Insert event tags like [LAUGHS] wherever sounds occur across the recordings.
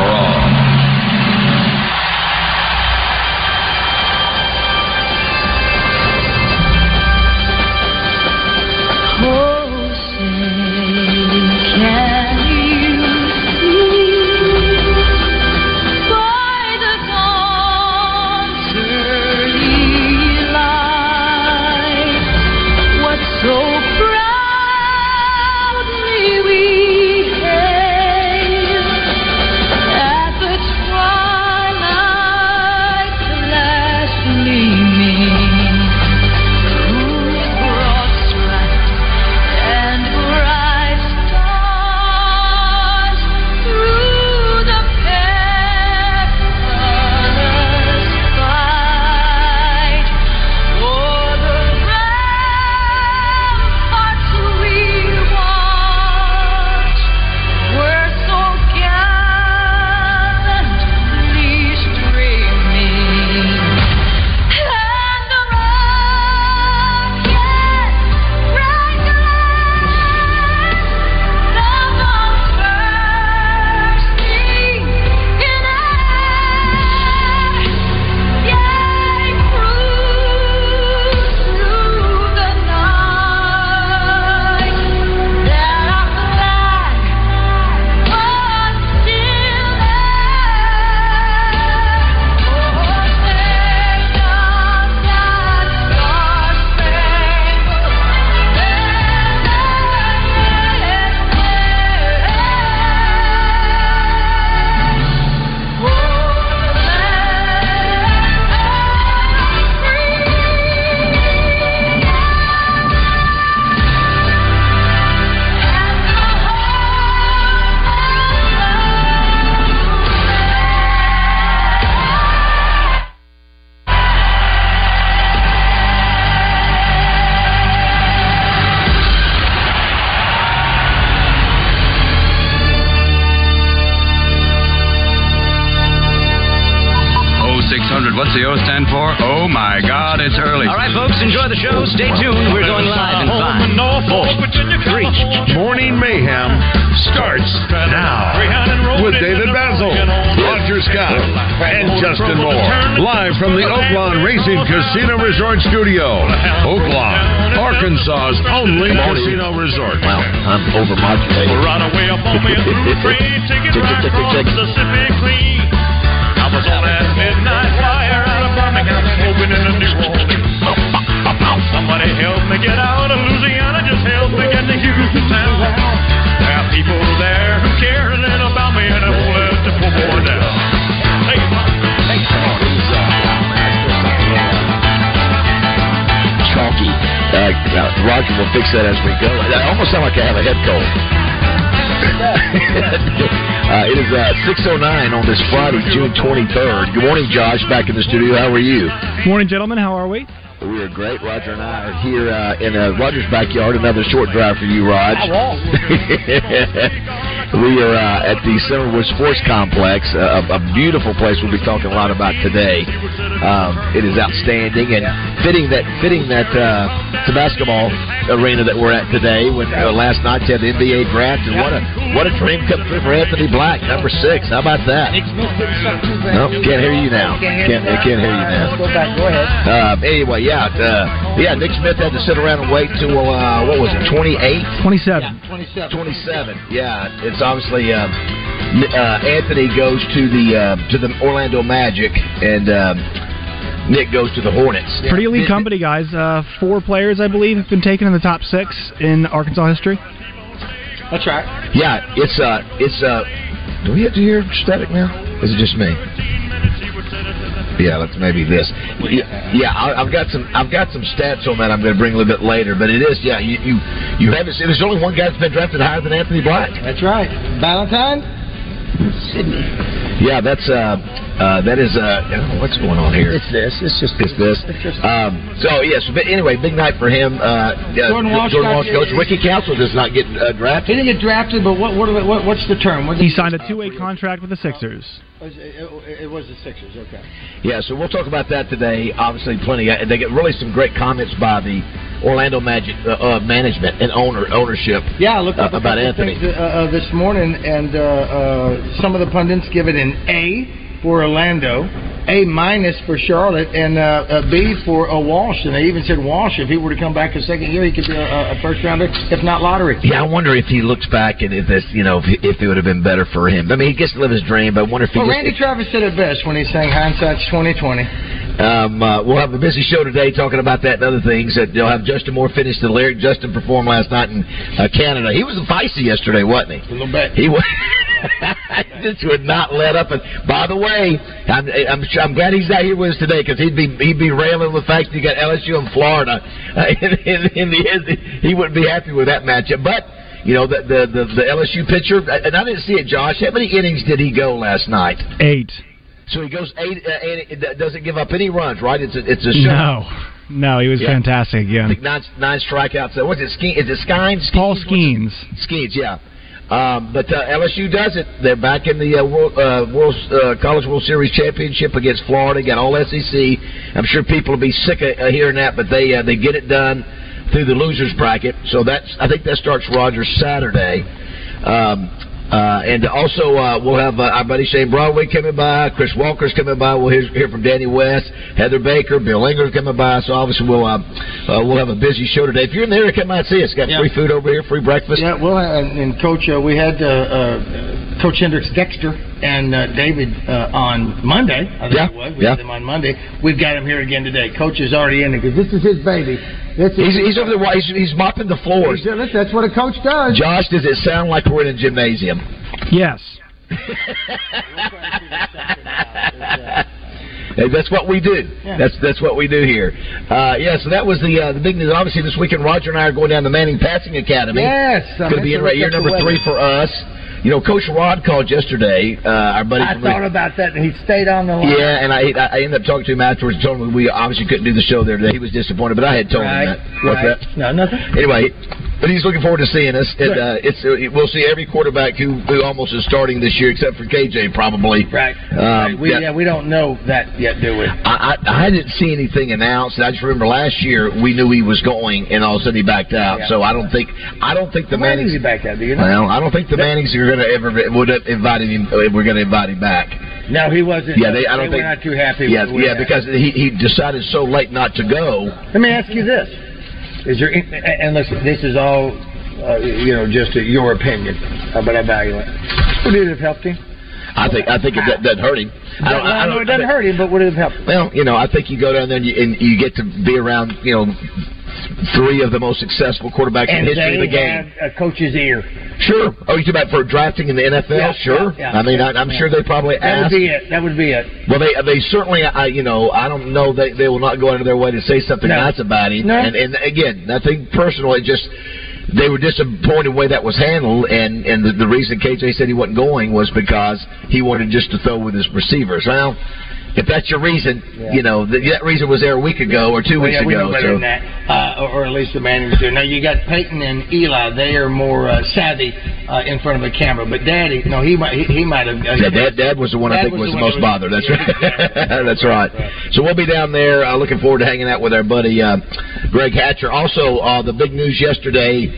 for all. Oh, Roger fix that as we go. I almost sound like I have a head cold. [LAUGHS] uh, it is uh, 6.09 on this Friday, June 23rd. Good morning, Josh, back in the studio. How are you? Good Morning, gentlemen. How are we? We are great. Roger and I are here uh, in uh, Roger's backyard. Another short drive for you, Raj. [LAUGHS] [LAUGHS] we are uh, at the Summerwood Sports Complex, uh, a, a beautiful place. We'll be talking a lot about today. Um, it is outstanding and fitting that fitting that uh, to basketball arena that we're at today. When uh, last night you had the NBA draft, and what a what a dream come true for Anthony Black, number six. How about that? No, can't hear you now. Can't I can't hear you now. Go ahead. Um, anyway, yeah, uh, yeah. Nick Smith had to sit around and wait till uh, what was it, twenty eight? 27. 27. 27. Yeah, it's obviously uh, uh, Anthony goes to the uh, to the Orlando Magic, and um, Nick goes to the Hornets. Pretty elite company, guys. Uh, four players, I believe, have been taken in the top six in Arkansas history. That's right. Yeah, it's uh, it's uh. Do we have to hear static now? Is it just me? Yeah, let's maybe this. Yeah, yeah I, I've got some. I've got some stats on that. I'm going to bring a little bit later, but it is. Yeah, you you you haven't seen. There's only one guy that's been drafted higher than Anthony Black. That's right. Valentine? Sidney. Yeah, that's uh, uh, that is uh, what's going on here? It's this. It's just It's this. Um, so yes, but anyway, big night for him. Uh, Jordan Walsh Jordan Walsh coach Ricky Council does not get uh, drafted. He didn't get drafted, but what, what, what what's the term? What He signed a two-way contract with the Sixers. It, it, it was the Sixers. Okay. Yeah, so we'll talk about that today. Obviously, plenty. uh, They get really some great comments by the Orlando Magic uh, uh, management and owner ownership. Yeah, I looked up uh, a about Anthony. things, uh, uh, this morning, and uh, uh, some of the pundits give it an A for Orlando, A minus for Charlotte, and uh, a B for a Walsh. And they even said Walsh, if he were to come back a second year, he could be a, a first rounder, if not lottery. Yeah, I wonder if he looks back and if this, you know, if, if it would have been better for him. I mean, he gets to live his dream, but I wonder if he Well, just, Randy Travis said it best when he sang "Hindsight's 2020." Um, uh, we'll have a busy show today talking about that and other things. Uh, you'll have Justin Moore finish the lyric Justin performed last night in uh, Canada. He was feisty yesterday, wasn't he? A little bit. He was. [LAUGHS] just would not let up. And by the way, I'm, I'm, I'm glad he's not here with us today because he'd be he'd be railing the fact that you got LSU in Florida. [LAUGHS] Uh, in, in, in the end, he wouldn't be happy with that matchup. But you know the the the, the LSU pitcher, and I didn't see it, Josh. How many innings did he go last night? Eight. So he goes eight, uh, and it doesn't give up any runs, right? It's a, it's a show. No, no, he was Yeah. fantastic I again. think nine, nine strikeouts. Uh, What's it? Ske- is it Skeins? Paul Skenes. Skenes, yeah. Um, but uh, LSU does it. They're back in the uh, World, uh, World uh, College World Series championship against Florida. Got all SEC. I'm sure people will be sick of uh, hearing that, but they uh, they get it done through the losers bracket. So that's I think that starts Rogers Saturday. Um, uh, and also, uh, we'll have uh, our buddy Shane Broadway coming by. Chris Walker's coming by. We'll hear, hear from Danny West, Heather Baker, Bill Ingers coming by. So obviously, we'll uh, uh, we'll have a busy show today. If you're in the area, come out and see us. Got Yeah. free food over here, free breakfast. Yeah, well, and, and Coach, uh, we had uh, uh, Coach Hendricks Dexter and uh, David uh, on Monday. I think Yeah, it was. We yeah. had them on Monday. We've got him here again today. Coach is already in it because this is his baby. This is, He's, he's over there. He's, he's mopping the floors. He's- listen, That's what a coach does. Josh, does it sound like we're in a gymnasium? Yes. [LAUGHS] That's what we do. Yeah. That's that's what we do here. Uh, yeah, so that was the uh, the big news. Obviously, this weekend, Roger and I are going down to Manning Passing Academy. Yes, I'm going to be in into right year number three for us. You know, Coach Rod called yesterday. Uh, our buddy. I thought about that, and he stayed on the line. Yeah, and I I ended up talking to him afterwards. and Told him we obviously couldn't do the show there today. He was disappointed, but I had told right, him that. What's right. that? No, nothing. Anyway, but he's looking forward to seeing us. And, uh, it's uh, we'll see every quarterback who, who almost is starting this year, except for KJ probably. Right. Um, we, yeah. yeah. we don't know that yet, do we? I, I, I didn't see anything announced. I just remember last year we knew he was going, and all of a sudden he backed out. Yeah. So I don't think I don't think the Mannings. he back out? Do you know? Well, I don't think the Mannings are going to ever would have invited him. uh, We're going to invite him back. no, he wasn't. Yeah, they. I don't were think. not too happy. Yeah, yeah, because he he decided so late not to go. Let me ask you this: Is there? And listen, this is all, uh, you know, just your opinion, uh, but I value it. Would it have helped him? I think I think it that, that hurt him. I don't, Well, I no, don't, it doesn't hurt him, but would it have helped? him? Well, you know, I think you go down there and you, and you get to be around, you know, three of the most successful quarterbacks And in history of the game. had a coach's ear. Sure. Oh, you talking about for drafting in the NFL? Yeah, sure. yeah, yeah, I mean, I, I'm yeah. sure they probably That would be it. That would be it. Well, they they certainly, I you know, I don't know they they will not go out of their way to say something No. nice about him. No. And and again, nothing personal. It just they were disappointed the way that was handled, and and the, the reason KJ said he wasn't going was because he wanted just to throw with his receivers. Well. If that's your reason, Yeah. you know that, that reason was there a week ago or two Well, weeks yeah, we ago. know better so- than that, uh, or, or at least the Mannings do. Now you got Peyton and Eli; they are more uh, savvy uh, in front of a camera. But Daddy, no, he might he, he might have. Uh, Yeah, Dad, Dad was the one I think was, was the the most that was- bothered. That's right. exactly. [LAUGHS] That's right. So we'll be down there. Uh, looking forward to hanging out with our buddy uh, Greg Hatcher. Also, uh, the big news yesterday: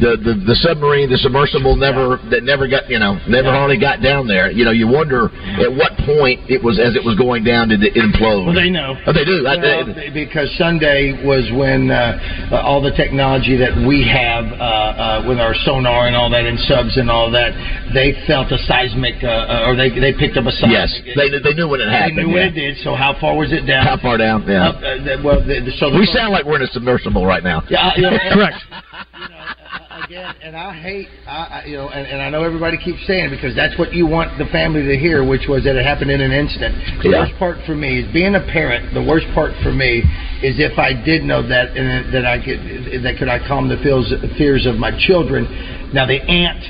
the, the the submarine, the submersible, never that never got you know never Yeah. hardly got down there. You know, you wonder at what point it was as it was going down did it implode? Well, they know. Oh, they do. I, they- because Sunday was when uh, uh, all the technology that we have uh, uh, with our sonar and all that, and subs and all that, they felt a seismic, uh, uh, or they they picked up a seismic. yes, they they knew when it happened. They knew yeah. what it did. So how far was it down? How far down? Yeah. Up, uh, well, the, the, so the we sound like we're in a submersible right now. Yeah, you know, Correct. [LAUGHS] you know, uh, again, and I hate, I, I, you know, and, and I know everybody keeps saying it because that's what you want the family to hear, which was that it happened in an instant. The Yeah. worst part for me is being a parent. The worst part for me is if I did know that, and that I could, that could I calm the fears, fears of my children. Now the aunt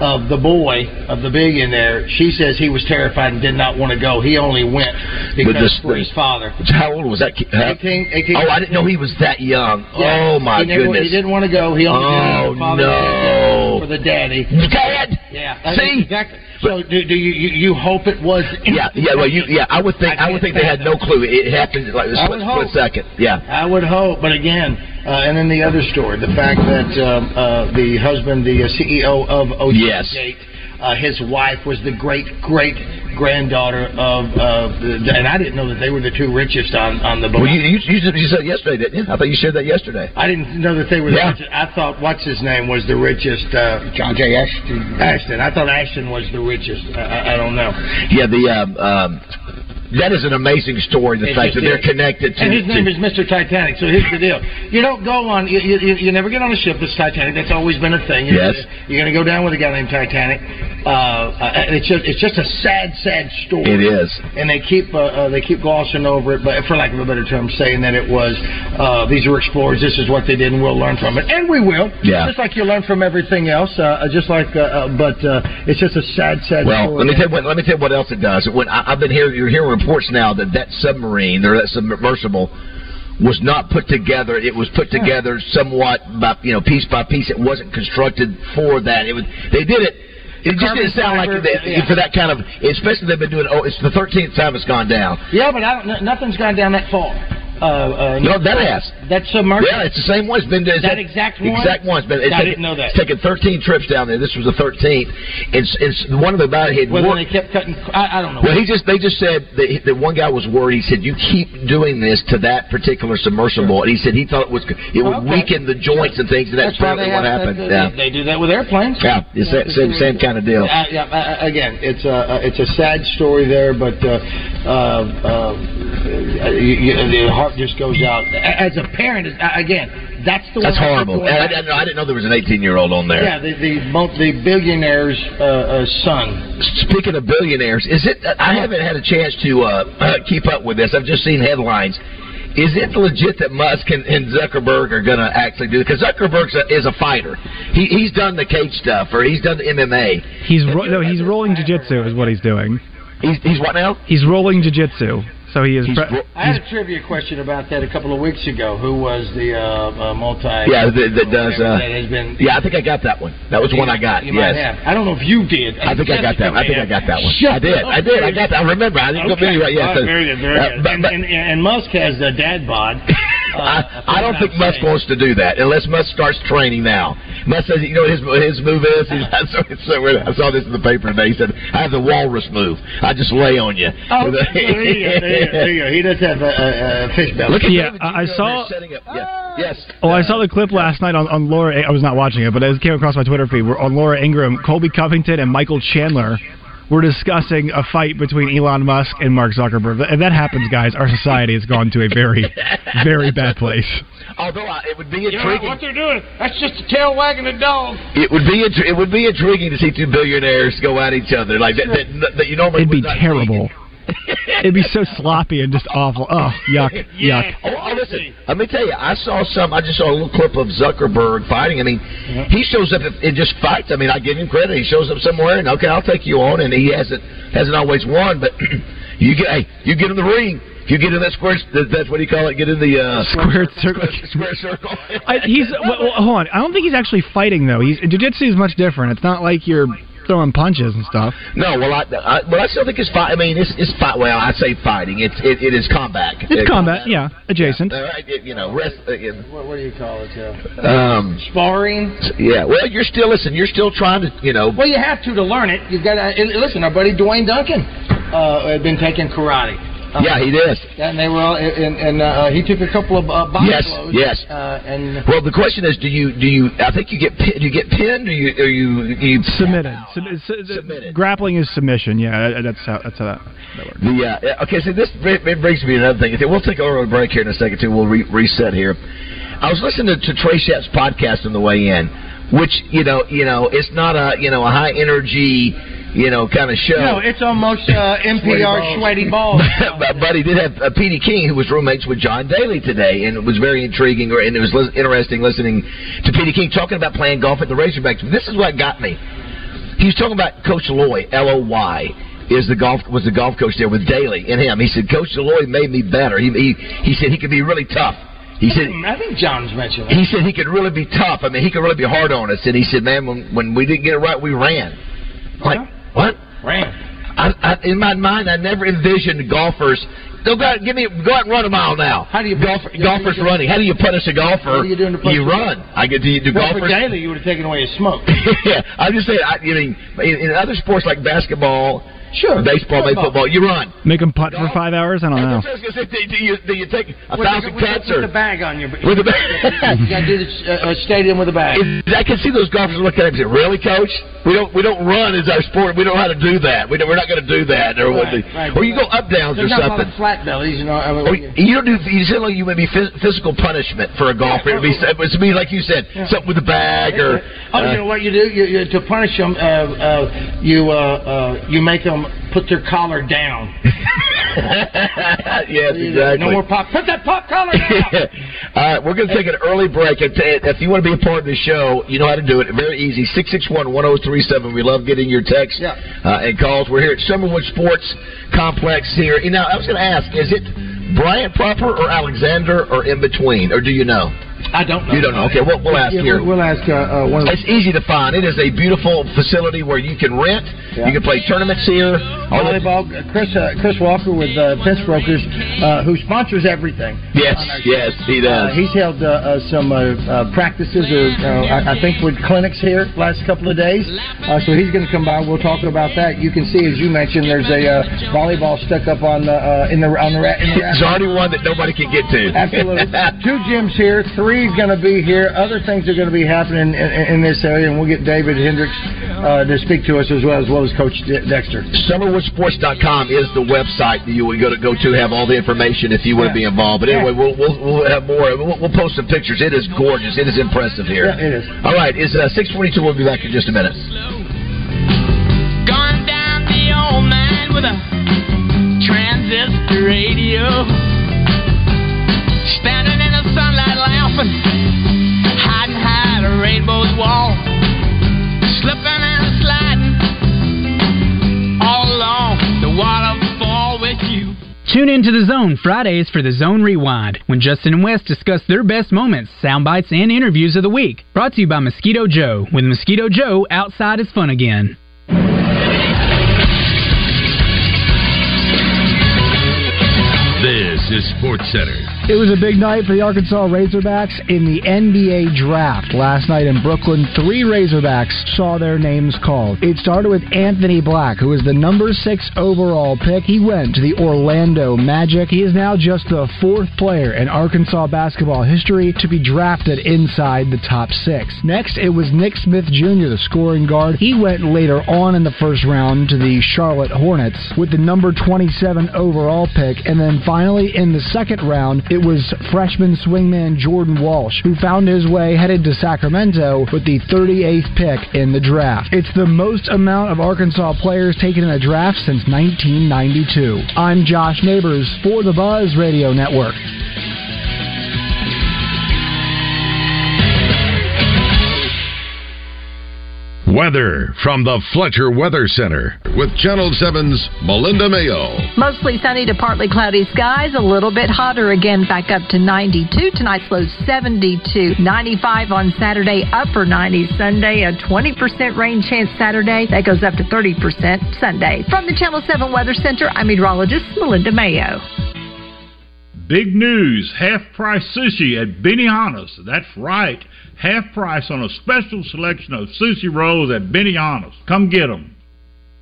of the boy of the billionaire, she says he was terrified and did not want to go. He only went because this- for his father. How old was that kid? 18, 18 Oh, I didn't know he was that young. Yeah. Oh my he never, goodness. He didn't want to go. He only Oh, did for the father no. for the daddy. Dad. Yeah. See? exactly. So do, do you, you you hope it was? Yeah, yeah. Well, you, yeah. I would think. I, would think they had no clue. It happened like a I split, split second. Yeah. I would hope, but again, uh, and then the other story, the fact that um, uh, the husband, the uh, CEO of OJ Yes. Gate, uh, his wife was the great great granddaughter of, uh, the, and I didn't know that they were the two richest on on the boat. Well, you, you, you, you said it yesterday, didn't you? I thought you shared that yesterday. I didn't know that they were. Yeah. The richest. I thought what's his name was the richest. Uh, John J. Ashton. Ashton. I thought Ashton was the richest. I, I, I don't know. Yeah. The um, um, that is an amazing story. The It fact that they're connected to. And his name to- is Mr. Titanic. So here's the deal: you don't go on. You, you, you never get on a ship that's Titanic. That's always been a thing. You're, Yes. You're going to go down with a guy named Titanic. Uh, uh, it's just it's just a sad, sad story. It is. And they keep uh, uh, they keep glossing over it, but for lack of a better term, saying that it was uh, these were explorers. This is what they did, and we'll learn from it, and we will. Yeah. Just like you learn from everything else. Just like, uh, uh, but uh, it's just a sad, sad Well, story. let me tell you what. Let me tell you what else it does. When I, I've been hearing, you're hearing reports now that that submarine or that submersible was not put together. It was put together somewhat by you know piece by piece. It wasn't constructed for that. It was they did it. It just didn't sound like they, yeah. for that kind of. Especially they've been doing. Oh, it's the thirteenth time it's gone down. Yeah, but I don't. Nothing's gone down that far. Uh, uh, No, that has. That submersible. Yeah, it's the same one. It's been it's That exact one? Exact one. It's been, it's I taken- didn't know that. It's taken 13 trips down there. This was the 13th. It's it's one of the about it had worked- they kept cutting. I, I don't know. Well, he just they just said that, he- that one guy was worried. He said you keep doing this to that particular submersible, and he said he thought it was it would Okay. weaken the joints and things, and that's, That's they what happened. that- yeah. They, do that with airplanes. Yeah, it's the same, same kind of deal. Uh, yeah, uh, again, it's a uh, it's a sad story there, but you, you, the heart just goes out. As a parent, uh, again, that's the That's one I horrible. I, didn't know- I didn't know there was an 18 year old on there. Yeah, the the, the billionaire's uh, uh, son. Speaking of billionaires, is it? I haven't had a chance to uh, [CLEARS THROAT] keep up with this. I've just seen headlines. Is it legit that Musk and, and Zuckerberg are going to actually do it? Because Zuckerberg is a fighter. He, he's done the cage stuff, or he's done the MMA. He's ro- no, he's rolling jujitsu is what he's doing. He's he's what now? He's rolling jujitsu. So he is. Pre- I had a trivia question about that a couple of weeks ago. Who was the uh, uh, multi? Yeah, that, that does. Uh, that has been. yeah, I think I got that one. That was the one I got. You yes. might have. I don't know if you did. I think I got that. I think I got that one. Shut I did. I did. I got that. I remember. I didn't go Okay. very right. Yeah, All right, so- very good. Very uh, good. but- and, and, and Musk has the dad bod. [LAUGHS] I, I don't think Musk wants to do that unless Musk starts training now. Musk says, you know, what his his move is. He's, [LAUGHS] I, saw, I saw this in the paper today. He said, "I have the walrus move. I just lay on you." Oh, [LAUGHS] there you go. There you go. There you. He does have a, a, a fish belly. Look at Yeah, I- I saw- setting up. Yeah. Ah. Yes. Oh, I saw the clip last night on, on Laura. I was not watching it, but it came across my Twitter feed. Where on Laura Ingraham, Colby Covington, and Michael Chandler were discussing a fight between Elon Musk and Mark Zuckerberg. If that happens, guys, our society has gone to a very, very bad place. [LAUGHS] Although I, it would be You know intriguing. what they're doing? That's just a tail wagging a dog. It would be intri- it would be intriguing to see two billionaires go at each other like that. That, that you normally It'd be would not see. terrible. It'd be so sloppy and just awful. Oh, yuck, [LAUGHS] yuck. Oh, oh, listen. Let me tell you, I saw some. I just saw a little clip of Zuckerberg fighting. I mean, he shows up and and just fights. I mean, I give him credit. He shows up somewhere and okay, I'll take you on, and he hasn't hasn't always won. But [CLEARS THROAT] you get hey, you get in the ring. If you get in that square, that's what do you call it? Get in the uh, [LAUGHS] Square circle. Square circle. I, he's well, well, hold on. I don't think he's actually fighting though. He's jiu-jitsu is much different. It's not like you're throwing punches and stuff. No, well, I, I well, I still think it's fight. I mean, it's it's fight. Well, I say fighting. It's it, it is combat. It's combat, yeah, adjacent. Uh, it- you know, rest. Uh, What, what do you call it? Um, sparring. yeah. Well, you're still listen. You're still trying to, you know. Well, you have to to learn it. You've got to listen. Our buddy Dwayne Duncan uh, had been taking karate. Uh, Yeah, he did. And they were all, and, and uh, he took a couple of uh, body Yes, blows. yes. Uh, and Well, the question is, do you do you? I think you get pin- do you get pinned or you or you you Submitted. Sub- su- Grappling is submission. Yeah, that's how that's how that. that works. The uh, okay, so this it brings me to another thing. We'll take a little break here in a second too. We'll re- reset here. I was listening to, to Trey Shep's podcast on the way in, which you know, you know, it's not a you know a high energy, you know, kind of show. no, it's almost uh, [LAUGHS] NPR sweaty balls. [LAUGHS] but, but he did have uh, Petey King, who was roommates with John Daly today, and it was very intriguing, or- and it was li- interesting listening to Petey King talking about playing golf at the Razorbacks. This is what got me. he was talking about Coach Loy, L O Y. Is the golf was the golf coach there with Daly and him? He said Coach Loy made me better. He he, he said he could be really tough. He said hmm, I think John's mentioned that. he said he could really be tough. I mean, he could really be hard on us. And he said, man, when when we didn't get it right, we ran. Like what? Ran. I, I, in my mind, I never envisioned golfers. Go out, give me go out and run a mile now. How do you Golf, golfers running? How do you punish a golfer? What are you doing to punish You run. I get to do Well, for golfers. Daly, you would have taken away his smoke. [LAUGHS] yeah, I'm just saying. I, I mean, in, in other sports like basketball, sure, baseball, maybe football, you run. Make them putt for five hours? I don't know. I was gonna say, do, do you, do you take a With thousand the, with, cuts the, or with the bag on your with the bag? you got to do the uh, uh, stadium with a bag. Is- I can see those golfers look at him and say, "Really, coach? We don't we don't run as our sport. We don't know how to do that. We don't, we're not going to do that." Or what? Right, the- right. Or you go up downs or There's not a lot something. flat bellies, you know. I mean, you you don't do. You sound like you would be phys- physical punishment for a golfer. It'd be it would be like you said, something with a bag or. Oh, uh, you know what you do? You, you, to punish them, uh, uh, you uh, uh, you make them put their collar down. [LAUGHS] yes, exactly. No more pop. Put that pop collar down. [LAUGHS] All right, we're going to take an early break. If, if you want to be a part of the show, you know how to do it. Very easy. 661-1037. We love getting your texts Yeah. uh, and calls. We're here at Summerwood Sports Complex here. You know, I was going to ask, is it Bryant proper or Alexander or in between, or do you know? I don't know. You don't know. Okay, we'll, we'll ask Yeah, here. We'll, we'll ask uh, uh, one. It's easy to find. It is a beautiful facility where you can rent. Yeah. You can play tournaments here. All volleyball. uh, Chris uh, Chris Walker with uh, Fence Brokers, uh, who sponsors everything. Yes, yes, he Uh, does. he's held uh, uh, some uh, uh, practices, or uh, I, I think with clinics here last couple of days. Uh, so he's going to come by. We'll talk about that. You can see, as you mentioned, there's a uh, volleyball stuck up on the uh, in the on the ra- in the There's already one that nobody can get to. Absolutely. [LAUGHS] Two gyms here. Three going to be here. Other things are going to be happening in, in, in this area, and we'll get David Hendricks uh, to speak to us as well, as well as Coach De- Dexter. Summerwoodsports.com is the website that you would go to go to have all the information if you want to be involved. But anyway, we'll we'll, we'll have more. We'll, we'll post some pictures. It is gorgeous. It is impressive here. Yeah, it is. All right, it's uh, six twenty two. We'll be back in just a minute. Going down the old man with a transistor radio. Hiding high a rainbow's wall. Slipping and sliding all along the waterfall with you. Tune into the Zone Fridays for the Zone Rewind, when Justin and Wes discuss their best moments, sound bites, and interviews of the week. Brought to you by Mosquito Joe. With Mosquito Joe, outside is fun again. Is Sports Center. It was a big night for the Arkansas Razorbacks in the NBA draft. Last night in Brooklyn, three Razorbacks saw their names called. It started with Anthony Black, who was the number six overall pick. He went to the Orlando Magic. He is now just the fourth player in Arkansas basketball history to be drafted inside the top six. Next, it was Nick Smith Jr., the scoring guard. He went later on in the first round to the Charlotte Hornets with the number 27 overall pick. And then finally, in the second round, it was freshman swingman Jordan Walsh, who found his way headed to Sacramento with the 38th pick in the draft. It's the most amount of Arkansas players taken in a draft since 1992. I'm Josh Neighbors for the Buzz Radio Network. Weather from the Fletcher Weather Center with Channel 7's Melinda Mayo. Mostly sunny to partly cloudy skies, a little bit hotter again, back up to 92. Tonight's low 72. 95 on Saturday, upper 90s Sunday, a 20% rain chance Saturday. That goes up to 30% Sunday. From the Channel 7 Weather Center, I'm meteorologist Melinda Mayo. Big news half price sushi at Benihana's. That's right. Half price on a special selection of sushi rolls at Benihana's. Come get 'em.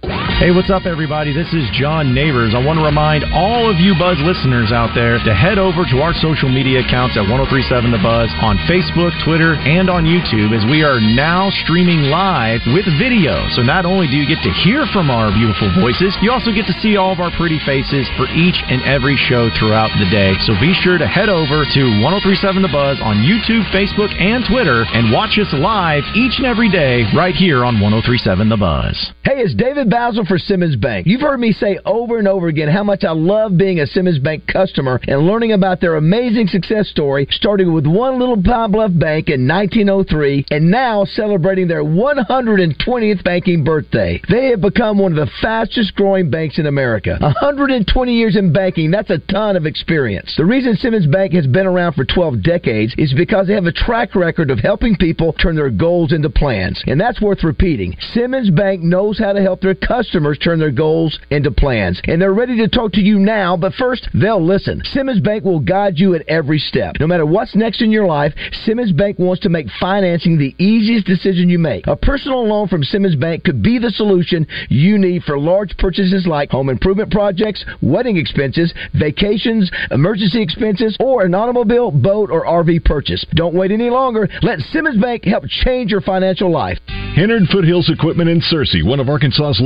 Hey, what's up, everybody? This is John Neighbors. I want to remind all of you Buzz listeners out there to head over to our social media accounts at 1037 The Buzz on Facebook, Twitter, and on YouTube as we are now streaming live with video. So not only do you get to hear from our beautiful voices, you also get to see all of our pretty faces for each and every show throughout the day. So be sure to head over to 1037 The Buzz on YouTube, Facebook, and Twitter and watch us live each and every day right here on 1037 The Buzz. Hey, it's David Bazzel for Simmons Bank. You've heard me say over and over again how much I love being a Simmons Bank customer and learning about their amazing success story, starting with one little Pine Bluff bank in 1903 and now celebrating their 120th banking birthday. They have become one of the fastest growing banks in America. 120 years in banking, that's a ton of experience. The reason Simmons Bank has been around for 12 decades is because they have a track record of helping people turn their goals into plans. And that's worth repeating. Simmons Bank knows how to help their customers turn their goals into plans. And they're ready to talk to you now, but first, they'll listen. Simmons Bank will guide you at every step. No matter what's next in your life, Simmons Bank wants to make financing the easiest decision you make. A personal loan from Simmons Bank could be the solution you need for large purchases like home improvement projects, wedding expenses, vacations, emergency expenses, or an automobile, boat, or RV purchase. Don't wait any longer. Let Simmons Bank help change your financial life. Henard Foothills Equipment in Searcy, one of Arkansas's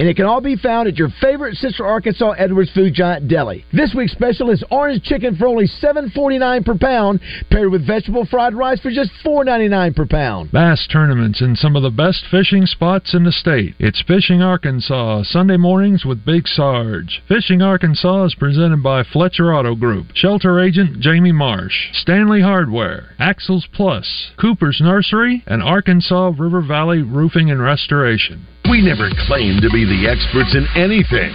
and it can all be found at your favorite Central Arkansas Edwards Food Giant deli. This week's special is orange chicken for only $7.49 per pound, paired with vegetable fried rice for just $4.99 per pound. Bass tournaments in some of the best fishing spots in the state. It's Fishing Arkansas, Sunday mornings with Big Sarge. Fishing Arkansas is presented by Fletcher Auto Group, Shelter Agent Jamie Marsh, Stanley Hardware, Axles Plus, Cooper's Nursery, and Arkansas River Valley Roofing and Restoration. We never claim to be the experts in anything.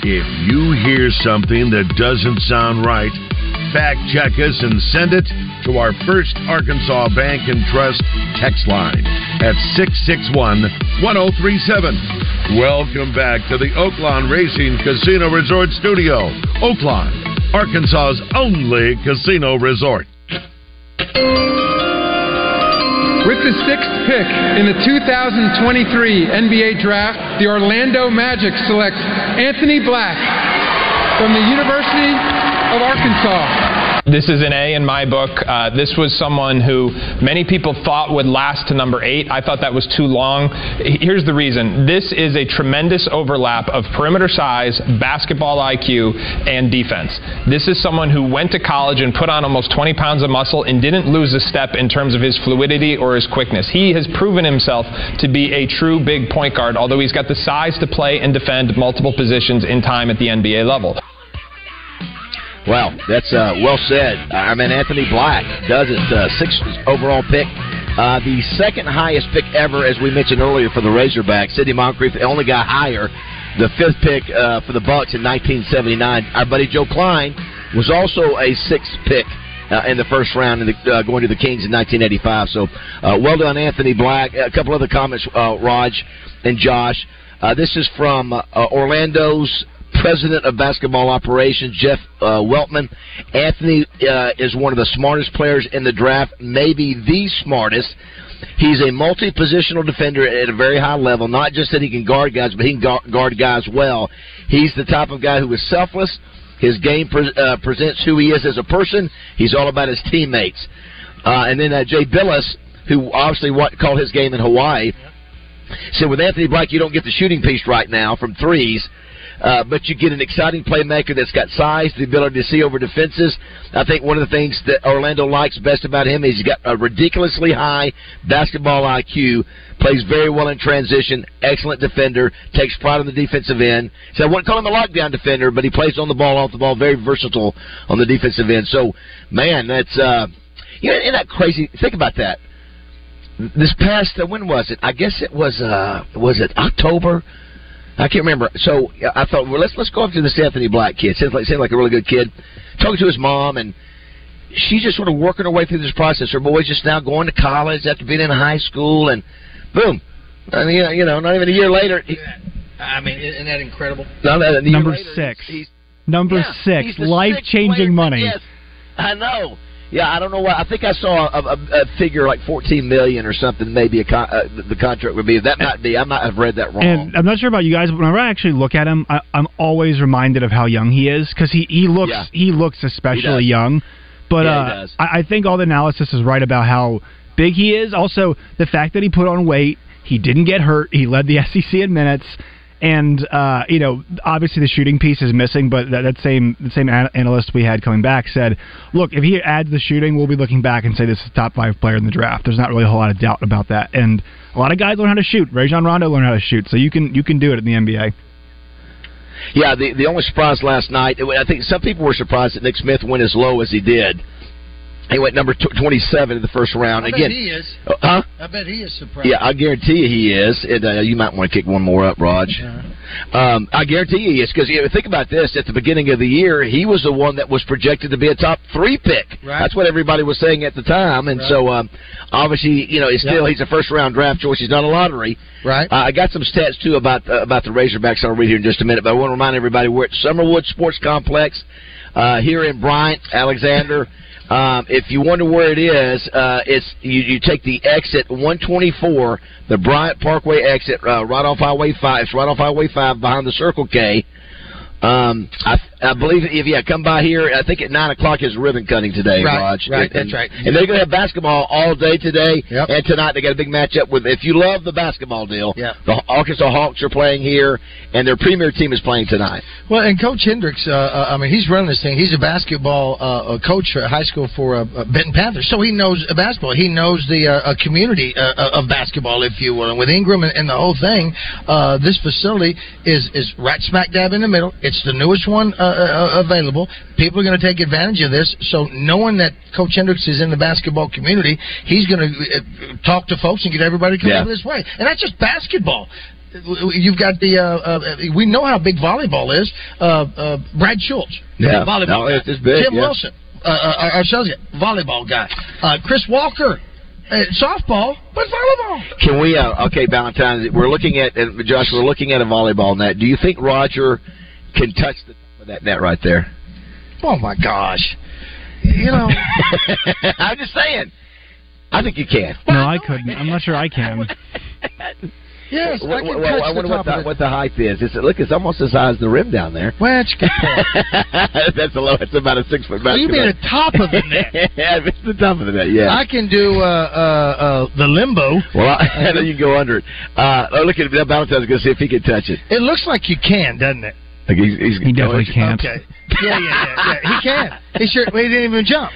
If you hear something that doesn't sound right, fact check us and send it to our First Arkansas Bank and Trust text line at 661 1037. Welcome back to the Oaklawn Racing Casino Resort Studio. Oaklawn, Arkansas's only casino resort. With the sixth pick in the 2023 NBA Draft, the Orlando Magic selects Anthony Black from the University of Arkansas. This is an A in my book. Uh, this was someone who many people thought would last to number eight. I thought that was too long. Here's the reason this is a tremendous overlap of perimeter size, basketball IQ, and defense. This is someone who went to college and put on almost 20 pounds of muscle and didn't lose a step in terms of his fluidity or his quickness. He has proven himself to be a true big point guard, although he's got the size to play and defend multiple positions in time at the NBA level. Well, that's uh, well said. I mean, Anthony Black does it. Uh, sixth overall pick. Uh, the second highest pick ever, as we mentioned earlier, for the Razorbacks. Sidney Moncrief, only guy higher. The fifth pick uh, for the Bucks in 1979. Our buddy Joe Kleine was also a sixth pick uh, in the first round, in the, uh, going to the Kings in 1985. So, uh, well done, Anthony Black. A couple other comments, uh, Raj and Josh. Uh, this is from uh, Orlando's president of basketball operations, Jeff uh, Weltman. Anthony uh, is one of the smartest players in the draft, maybe the smartest. He's a multi-positional defender at a very high level. Not just that he can guard guys, but he can guard guys well. He's the type of guy who is selfless. His game pre- uh, presents who he is as a person. He's all about his teammates. Uh, and then uh, Jay Bilas, who obviously what, called his game in Hawaii, said with Anthony Black, you don't get the shooting piece right now from threes. Uh, but you get an exciting playmaker that's got size, the ability to see over defenses. I think one of the things that Orlando likes best about him is he's got a ridiculously high basketball IQ, plays very well in transition, excellent defender, takes pride on the defensive end. So I wouldn't call him a lockdown defender, but he plays on the ball, off the ball, very versatile on the defensive end. So, man, that's uh, you know, isn't that crazy? Think about that. This past uh, when was it? I guess it was uh was it October I can't remember. So I thought, well, let's let's go up to this Anthony Black kid. Seems like seems like a really good kid. Talking to his mom, and she's just sort of working her way through this process. Her boy's just now going to college after being in high school, and boom, I mean, you know, not even a year later. He, I mean, isn't that incredible? No, that, Number later, six. He's, Number yeah, six. Life changing money. Yes, I know. Yeah, I don't know what. I think I saw a, a, a figure like fourteen million or something. Maybe a con, uh, the- contract would be. That might be. I might have read that wrong. And I'm not sure about you guys, but whenever I actually look at him, I, I'm always reminded of how young he is because he, he looks Yeah. he looks especially does. young. But Yeah, uh. I, I think all the analysis is right about how big he is. Also, the fact that he put on weight, he didn't get hurt. He led the [LAUGHS] SEC in minutes. And uh, you know, obviously the shooting piece is missing, but that, that same the same an- analyst we had coming back said, "Look, if he adds the shooting, we'll be looking back and say this is the top five player in the draft." There's not really a whole lot of doubt about that. And a lot of guys learn how to shoot. Rajon Rondo learned how to shoot, so you can you can do it in the NBA. Yeah, the the only surprise last night, I think some people were surprised that Nick Smith went as low as he did. He went number tw- 27 in the first round. I bet Again, he is. Uh, huh? I bet he is surprised. Yeah, I guarantee you he is. And, uh, you might want to kick one more up, Raj. Um, I guarantee you he is because you know, think about this: at the beginning of the year, he was the one that was projected to be a top three pick. Right. That's what everybody was saying at the time, and Right. so um, obviously, you know, it's still Yeah. he's a first round draft choice. He's not a lottery. Right. Uh, I got some stats too about uh, about the Razorbacks. I'll read here in just a minute, but I want to remind everybody we're at Summerwood Sports Complex uh, here in Bryant, Alexander. [LAUGHS] Um, if you wonder where it is, uh, it's you, you take the exit 124, the Bryant Parkway exit, uh, right off Highway 5. It's right off Highway 5 behind the Circle K. Um, I, I believe if yeah, come by here. I think at nine o'clock is ribbon cutting today, Right, Raj. right, and, that's right. And they're going to have basketball all day today and tonight. They got a big matchup with. If you love the basketball deal, Yeah. the Arkansas Hawks are playing here, and their premier team is playing tonight. Well, and Coach Hendricks, uh, uh, I mean, he's running this thing. He's a basketball uh, coach at high school for uh, uh, Benton Panthers, so he knows basketball. He knows the uh, uh, community uh, uh, of basketball, if you will. And with Ingram and, and the whole thing, uh, this facility is is right smack dab in the middle. It's the newest one uh, uh, available. People are going to take advantage of this. So knowing that Coach Hendricks is in the basketball community, he's going to uh, talk to folks and get everybody to come Yeah. over this way. And that's just basketball. You've got the. Uh, uh, we know how big volleyball is. Uh, uh, Brad Schultz, Yeah. volleyball. No, guy. it's- it's big, Tim yeah. Wilson, uh, uh, our our sales guy, volleyball guy. Uh, Chris Walker, uh, softball, but volleyball. Can we? Uh, okay, Valentine. We're looking at uh, Josh. We're looking at a volleyball net. Do you think Roger can touch the top of that net right there? Oh my gosh! You know, [LAUGHS] I'm just saying. I think you can. No, I couldn't. I'm not sure I can. [LAUGHS] yes, Well, I can well, touch I the wonder top what the, of it. what the height is. It's, look, it's almost the size of the rim down there. Well, that's a good. [LAUGHS] That's a low. It's about a six foot Oh, you mean the top of the net? yeah, it's the top of the net. Yeah. I can do uh, uh, uh, the limbo. well, I, I know you can go under it. Uh, oh, look at that. Valentine's going to see if he can touch it. It looks like you can, doesn't it? Like he's, he's, He definitely can't. Okay. Yeah, yeah, yeah, yeah. He can. He sure. Well, he didn't even jump.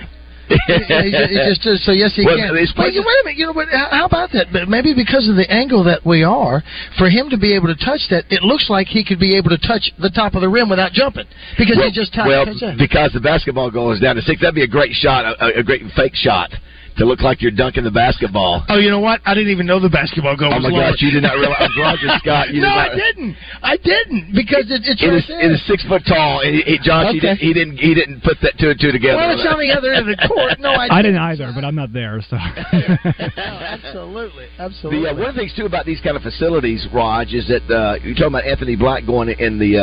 he, he just, he just uh, so yes he Well, can. these But you, places- wait a minute, you know, but how how about that? But maybe because of the angle that we are, for him to be able to touch that, it looks like he could be able to touch the top of the rim without jumping because well, he just touched. well, touched that. because the basketball goal is down to six. That'd be a great shot, a, a great fake shot to look like you're dunking the basketball. Oh, you know what? I didn't even know the basketball goal Oh was my lower. gosh, you did not realize Roger [LAUGHS] Scott. You no, did not, I didn't. I didn't because it, it's it, right is, it is six foot tall. He, he, Josh, he, didn't, he didn't. He didn't put that two and two together. well, it's on the other end of the [LAUGHS] court. No, I, I didn't either, but I'm not there, so. [LAUGHS] absolutely, absolutely. The, uh, one of the things too about these kind of facilities, Raj, is that uh, you're talking about Anthony Black going in the uh,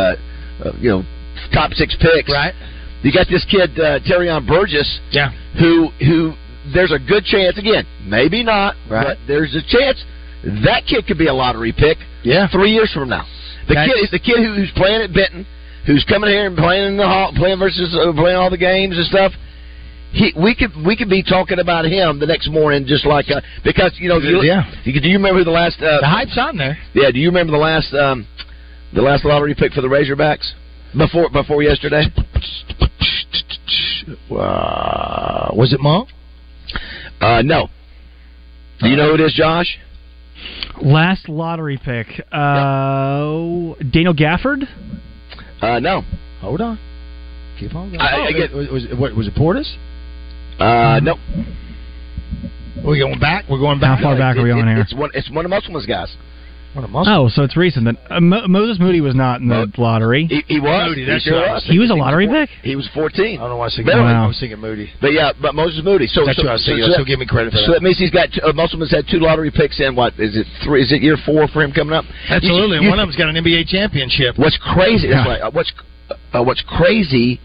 uh, you know top six picks. Right. You got this kid uh, Terrion Burgess. Yeah. Who who? There's a good chance again, maybe not, Right. but there's a chance that kid could be a lottery pick. Yeah. Three years from now, the That's- kid is the kid who's playing at Benton, who's coming here and playing in the hall, playing versus uh, playing all the games and stuff. He, we could we could be talking about him the next morning, just like uh, because you know you, Yeah. you, do you remember the last uh, the hype's on there. yeah, do you remember the last um, the last lottery pick for the Razorbacks before before yesterday? Uh, was it Monk? Uh, no. Do you know who it is, Josh? Last lottery pick. Uh, Daniel Gafford? Uh, no. Hold on. Keep on going. I- oh, I get- was, was, what, was it Portis? Uh, no. We're going back. We're going back. How far back are we It- on it- here? It's one. It's one of Musselman's guys. What a muscle. Oh, so it's recent. Then uh, Mo- Moses Moody was not in the lottery. He, he was. Moody, he that's sure what was. was He was a lottery pick. He was 14. I don't know why I was thinking, Better- I was thinking Moody. But yeah, but Moses Moody. So That's so, what I was so, thinking. so, So give me credit for so that. that means he's got uh, Musselman's had two lottery picks in what is it three? Is it year four for him coming up? Absolutely. You- and you- one of them's got an NBA championship. What's crazy? Yeah. That's right. Uh, what's uh, what's crazy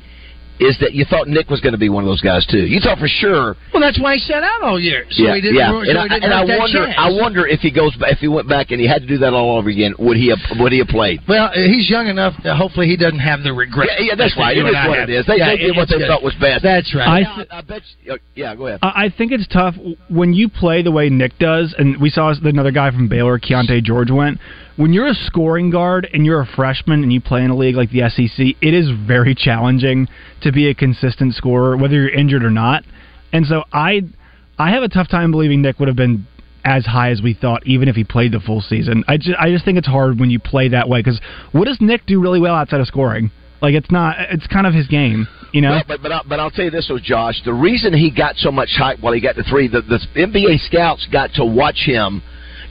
is that you thought Nick was going to be one of those guys too. You thought for sure. Well, that's why he sat out all year. So yeah, he didn't, yeah. so and he I, didn't and I that wonder, chance. I wonder if he goes, if he went back and he had to do that all over again, would he have, would he have played? Well, uh, he's young enough. That hopefully, he doesn't have the regret. Yeah, yeah, that's that right. you It and is I what have. it is. They- Yeah, they did what they good. thought was best. That's right. I Now, I bet. You, yeah, go ahead. I I think it's tough when you play the way Nick does, and we saw another guy from Baylor, Keyonte George, went. When you're a scoring guard and you're a freshman and you play in a league like the SEC, it is very [LAUGHS] challenging to be a consistent scorer, whether you're injured or not. And so I, I have a tough time believing Nick would have been as high as we thought, even if he played the full season. I just, I just think it's hard when you play that way because what does Nick do really well outside of scoring? Like it's not, it's kind of his game, you know. Well, but but I'll, but I'll tell you this, though, Josh. The reason he got so much hype while he got the three, the, the NBA scouts got to watch him,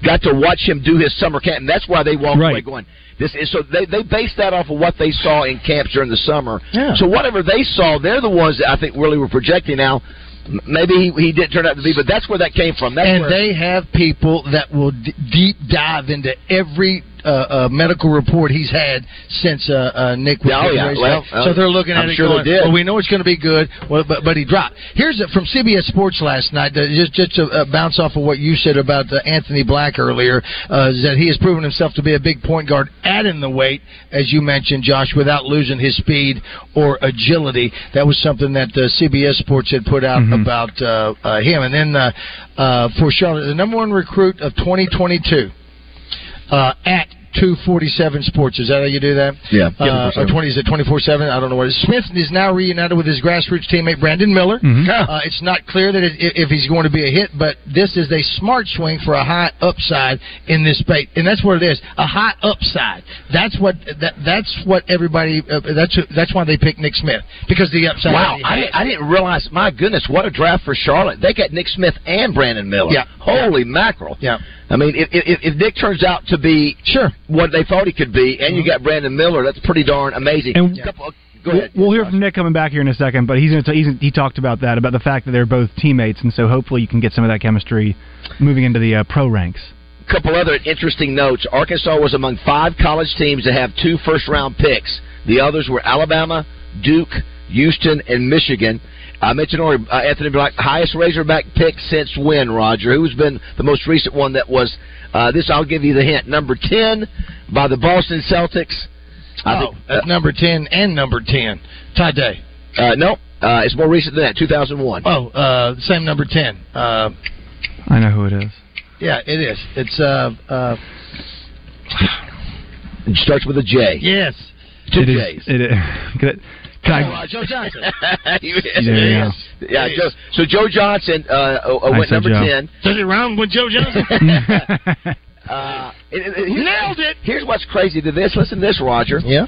got to watch him do his summer camp, and that's why they walked away going. This is so they they based that off of what they saw in camps during the summer. Yeah. So whatever they saw, they're the ones that I think really were projecting. Now, maybe he, he didn't turn out to be, but that's where that came from. That's and where, they have people that will d- deep dive into every uh, uh, medical report he's had since uh, uh, Nick was oh, yeah. Well, so uh, they're looking at I'm it sure going, well, we know it's going to be good, well, but, but he dropped. Here's a, from CBS Sports last night, just, just to uh, bounce off of what you said about uh, Anthony Black earlier, uh, is that he has proven himself to be a big point guard, adding the weight, as you mentioned, Josh, without losing his speed or agility. That was something that uh, CBS Sports had put out about uh, uh, him. And then uh, uh, for Charlotte, the number one recruit of 2022 uh, Uh, at 247 Sports. Is that how you do that? Yeah. Uh, or 20, is it 24 7? I don't know what it is. Smith is now reunited with his grassroots teammate Brandon Miller. Mhm. Uh, it's not clear that it, if he's going to be a hit, but this is a smart swing for a high upside in this space, and that's what it is a high upside. That's what that, that's what everybody. Uh, that's that's why they picked Nick Smith because the upside. Wow, I didn't, I didn't realize. My goodness, what a draft for Charlotte! They got Nick Smith and Brandon Miller. Yeah. holy mackerel! Yeah. I mean, if, if, if Nick turns out to be sure what they thought he could be, and you got Brandon Miller, that's pretty darn amazing. And- Couple- go ahead. We'll, hear from Nick coming back here in a second, but he's going to he's, he talked about that about the fact that they're both teammates, and so hopefully you can get some of that chemistry moving into the uh, pro ranks. couple other interesting notes. Arkansas was among five college teams to have two first round picks. The others were Alabama, Duke, Houston, and Michigan. I mentioned already uh, Anthony Black, highest Razorback pick since when, Roger? Who's been the most recent one that was uh, this? I'll give you the hint. Number 10 by the Boston Celtics. I oh, think, that's number 10 and number 10. Todd Day. uh, no, uh, it's more recent than that, 2001. Oh, uh, same number 10. Uh, I know who it is. yeah, it is. It's uh, uh, It starts with a J. yes. Two It is- J's. It is. [LAUGHS] Can I- can Uh, Joe Johnson. [LAUGHS] You- There you go. Yeah, Joe, so Joe Johnson uh, uh, went number Joe. 10. Does it rhyme with Joe Johnson? [LAUGHS] [LAUGHS] Uh, it, it, here's- Nailed it. Here's what's crazy to this. Listen to this, Roger. Yeah.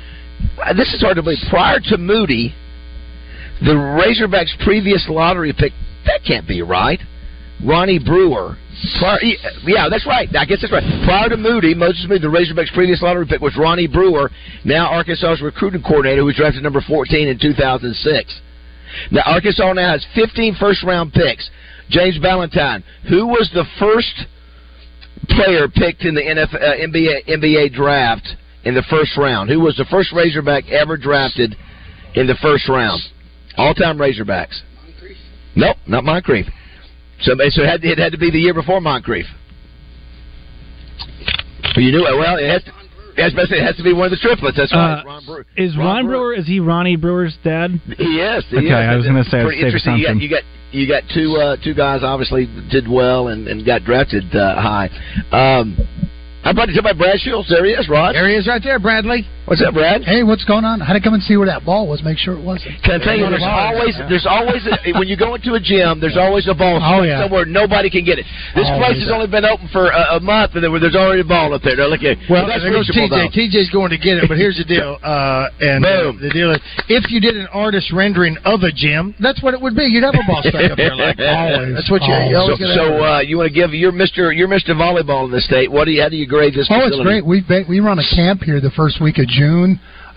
Uh, this is hard to believe. Prior to Moody, the Razorbacks' previous lottery pick, that can't be right. Ronnie Brewer. Prior, yeah, that's right. I guess that's right. Prior to Moody, Moses Moody, the Razorbacks' previous lottery pick was Ronnie Brewer, now Arkansas's recruiting coordinator, who was drafted number 14 in 2006. Now, Arkansas now has 15 first round picks. James Valentine, who was the first player picked in the NF, uh, NBA, NBA draft in the first round? Who was the first Razorback ever drafted in the first round? All time Razorbacks. Nope, not Moncrief. So, so it had, it had to be the year before Moncrief. You knew it. Well, it has to, yeah, I was about to say, it has to be one of the triplets. That's right. Uh, Ron Brewer. Is Ron, Brewer, is he Ronnie Brewer's dad? He is. He Okay, is. I was gonna say, Pretty save interesting. You got, something. you got you got two uh, two guys obviously did well and, and got drafted uh, high. Um, how about you about Brad Shields? There he is, Rod. There he is right there, Bradley. What's up, Brad? Hey, what's going on? I had to come and see where that ball was, make sure it wasn't. Can I tell you, there's always, there's always, a, [LAUGHS] when you go into a gym, there's always a ball Oh, yeah. somewhere nobody can get it. This Oh, place has only been open for a, a month, and there, there's already a ball up there. Now look at, Well, that's there goes TJ. though. TJ's going to get it, but here's the deal. [LAUGHS] Uh, and uh, the deal is, if you did an artist rendering of a gym, that's what it would be. You'd have a ball stuck up there like [LAUGHS] Always. That's what you. So, always gotta so uh, you want to give your Mister your Mister Volleyball in the state? What do you? How do you grade this? Oh, it's great. We've we run a camp here the first week of June.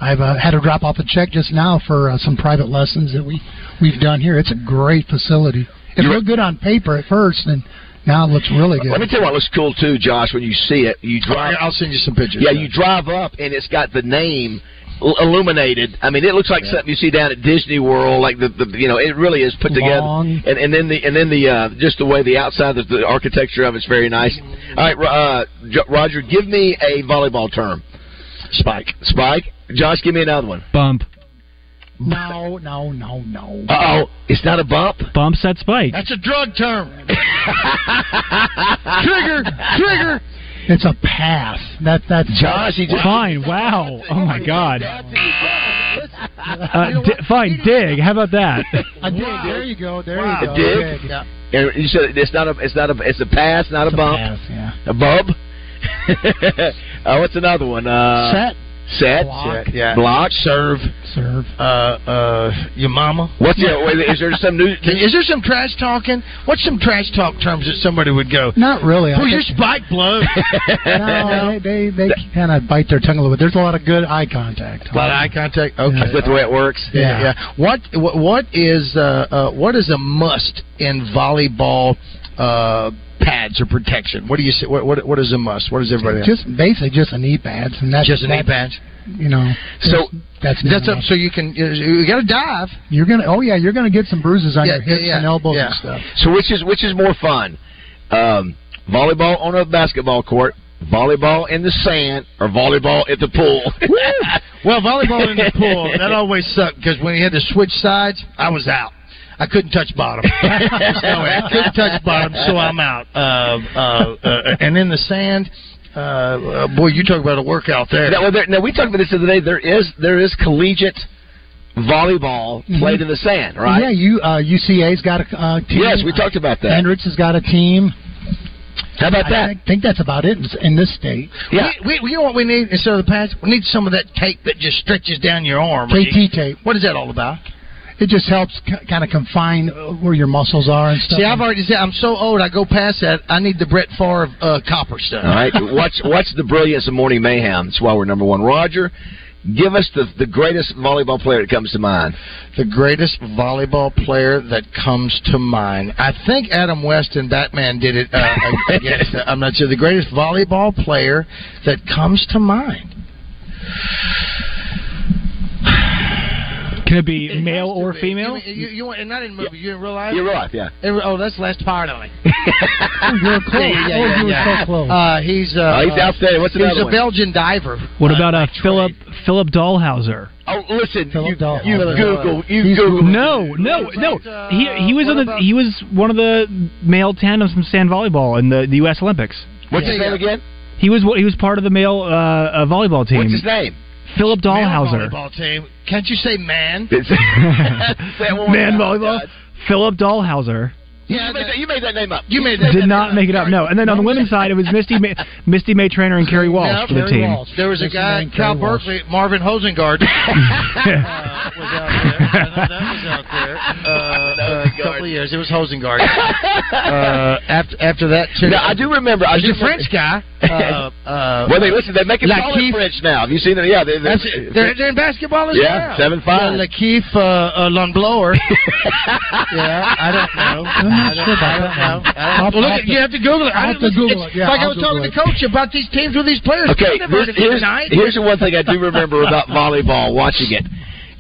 I've uh, had to drop off a check just now for uh, some private lessons that we we've done here. It's a great facility. It You're- looked good on paper at first, and now it looks really good. Let me tell you what looks cool too, Josh. When you see it, you drive. I'll send you some pictures. Yeah, you drive up and it's got the name l- illuminated. I mean, it looks like something you see down at Disney World. Like the, the you know, it really is put Long. together. And and then the and then the uh, just the way the outside, the, the architecture of it's very nice. All right, uh, J- Roger, give me a volleyball term. Spike. Spike. Josh, give me another one. Bump. No, no, no, no. Uh oh, it's not a bump. Bump set spike. That's a drug term. trigger, trigger. It's a pass. That that's Josh. He just Fine. Wow. Oh my God. Uh, di- fine. Dig. How about that? A dig. There you go. There A you go. dig? Yeah. And you said it's not a it's not a it's a pass, not a bump. Pass, yeah. A bub. [LAUGHS] uh, what's another one? Uh, Set. Set. Block. Yeah. Block. Serve. Serve. Uh, uh, your mama. What's your? wait, is there some new? [LAUGHS] Is there some trash talking? What's some trash talk terms that somebody would go? Not really. I Who's your spike blood? [LAUGHS] no, they they, they kind of bite their tongue a little bit. There's a lot of good eye contact. A lot of eye contact. Okay, Is that the way it works? Yeah, Yeah. yeah. What what what is uh, uh, what is a must in volleyball uh, pads or protection? What do you say? What what, what is a must? What is everybody? Just basically just a knee pads, and that's just a knee that's, pads. You know, So that's that's normal. up. So you can you, you got to dive. You're gonna. Oh yeah, you're gonna get some bruises on Yeah, your hips yeah, and elbows yeah. and stuff. So which is which is more fun? Um, volleyball on a basketball court, volleyball in the sand, or volleyball at the pool? Well, volleyball in the pool [LAUGHS] that always sucked because when you had to switch sides, I was out. I couldn't touch bottom. [LAUGHS] No way. I couldn't touch bottom, so I'm out. Uh, uh, uh, and in the sand, uh, uh, boy, you talk about a workout there. now, well, there, now we talked about this the other day. There is there is collegiate volleyball played in the sand, right? Yeah, you uh, UCA's got a uh, team. Yes, we talked about that. Hendricks has got a team. How about I that? I think that's about it in, in this state. Yeah. We, we, you know what we need instead of the pads? We need some of that tape that just stretches down your arm. KT tape. What is that all about? It just helps k- kind of confine uh, where your muscles are and stuff. See, I've already said I'm so old. I go past that. I need the Brett Favre uh, copper stuff. All right, watch watch the brilliance of Morning Mayhem. That's why we're number one. Roger, give us the the greatest volleyball player that comes to mind. The greatest volleyball player that comes to mind. I think Adam West and Batman did it uh, [LAUGHS] against. Uh, I'm not sure. The greatest volleyball player that comes to mind. Can it be male or female? You, you, you, want- not in movie. You in real life? You're right, yeah. In- oh, that's last part of it. [LAUGHS] Oh, you were [LAUGHS] close. Yeah, yeah, oh, yeah, you were so close. Uh, he's uh, Oh, he's outstanding. What's he's another a one? Belgian diver. What about uh, Philip Philip Dalhausser? Oh, listen, Philip you, Dahl- you Philip Google, you He's- Google. No, no, no. He he was on the about- he was one of the male tandems from sand volleyball in the, the U.S. Olympics. What's his name again? He was he was part of the male uh, uh, volleyball team. What's his name? Philip Dalhausser. volleyball team. Can't you say man? [LAUGHS] [LAUGHS] Say it one more Man volleyball. Philip Dalhausser. You, made that, you made that name up. You made that. Did not make it up. No. And then on the women's side, it was Misty May, [LAUGHS] Misty May Treanor and Kerri Walsh Yeah, for the Kerry team. Walsh. There was a guy, Cal. Berkeley, Marvin Hosengard. uh, was out there. I know that was out there. Uh, a couple of years. It was Hosengard. [LAUGHS] uh, after after that, too. No, I do remember. I There's a French guy. [LAUGHS] Uh, uh, well, they listen. They make it Lakeith- all in French now. Have you seen them? Yeah, they, That's it. They're, they're in basketball as Yeah, well. seven five. Uh, Lakeith uh, uh, Longblower. [LAUGHS] yeah, I don't know. I'm not don't, sure about I don't know. I don't- I'll- well, look, at- you have to Google it. I have to Google it. Yeah, like I I'll was talking Google to coach about these teams with these players. Okay, I've never heard this, here's, here's the one thing I do remember about volleyball watching it.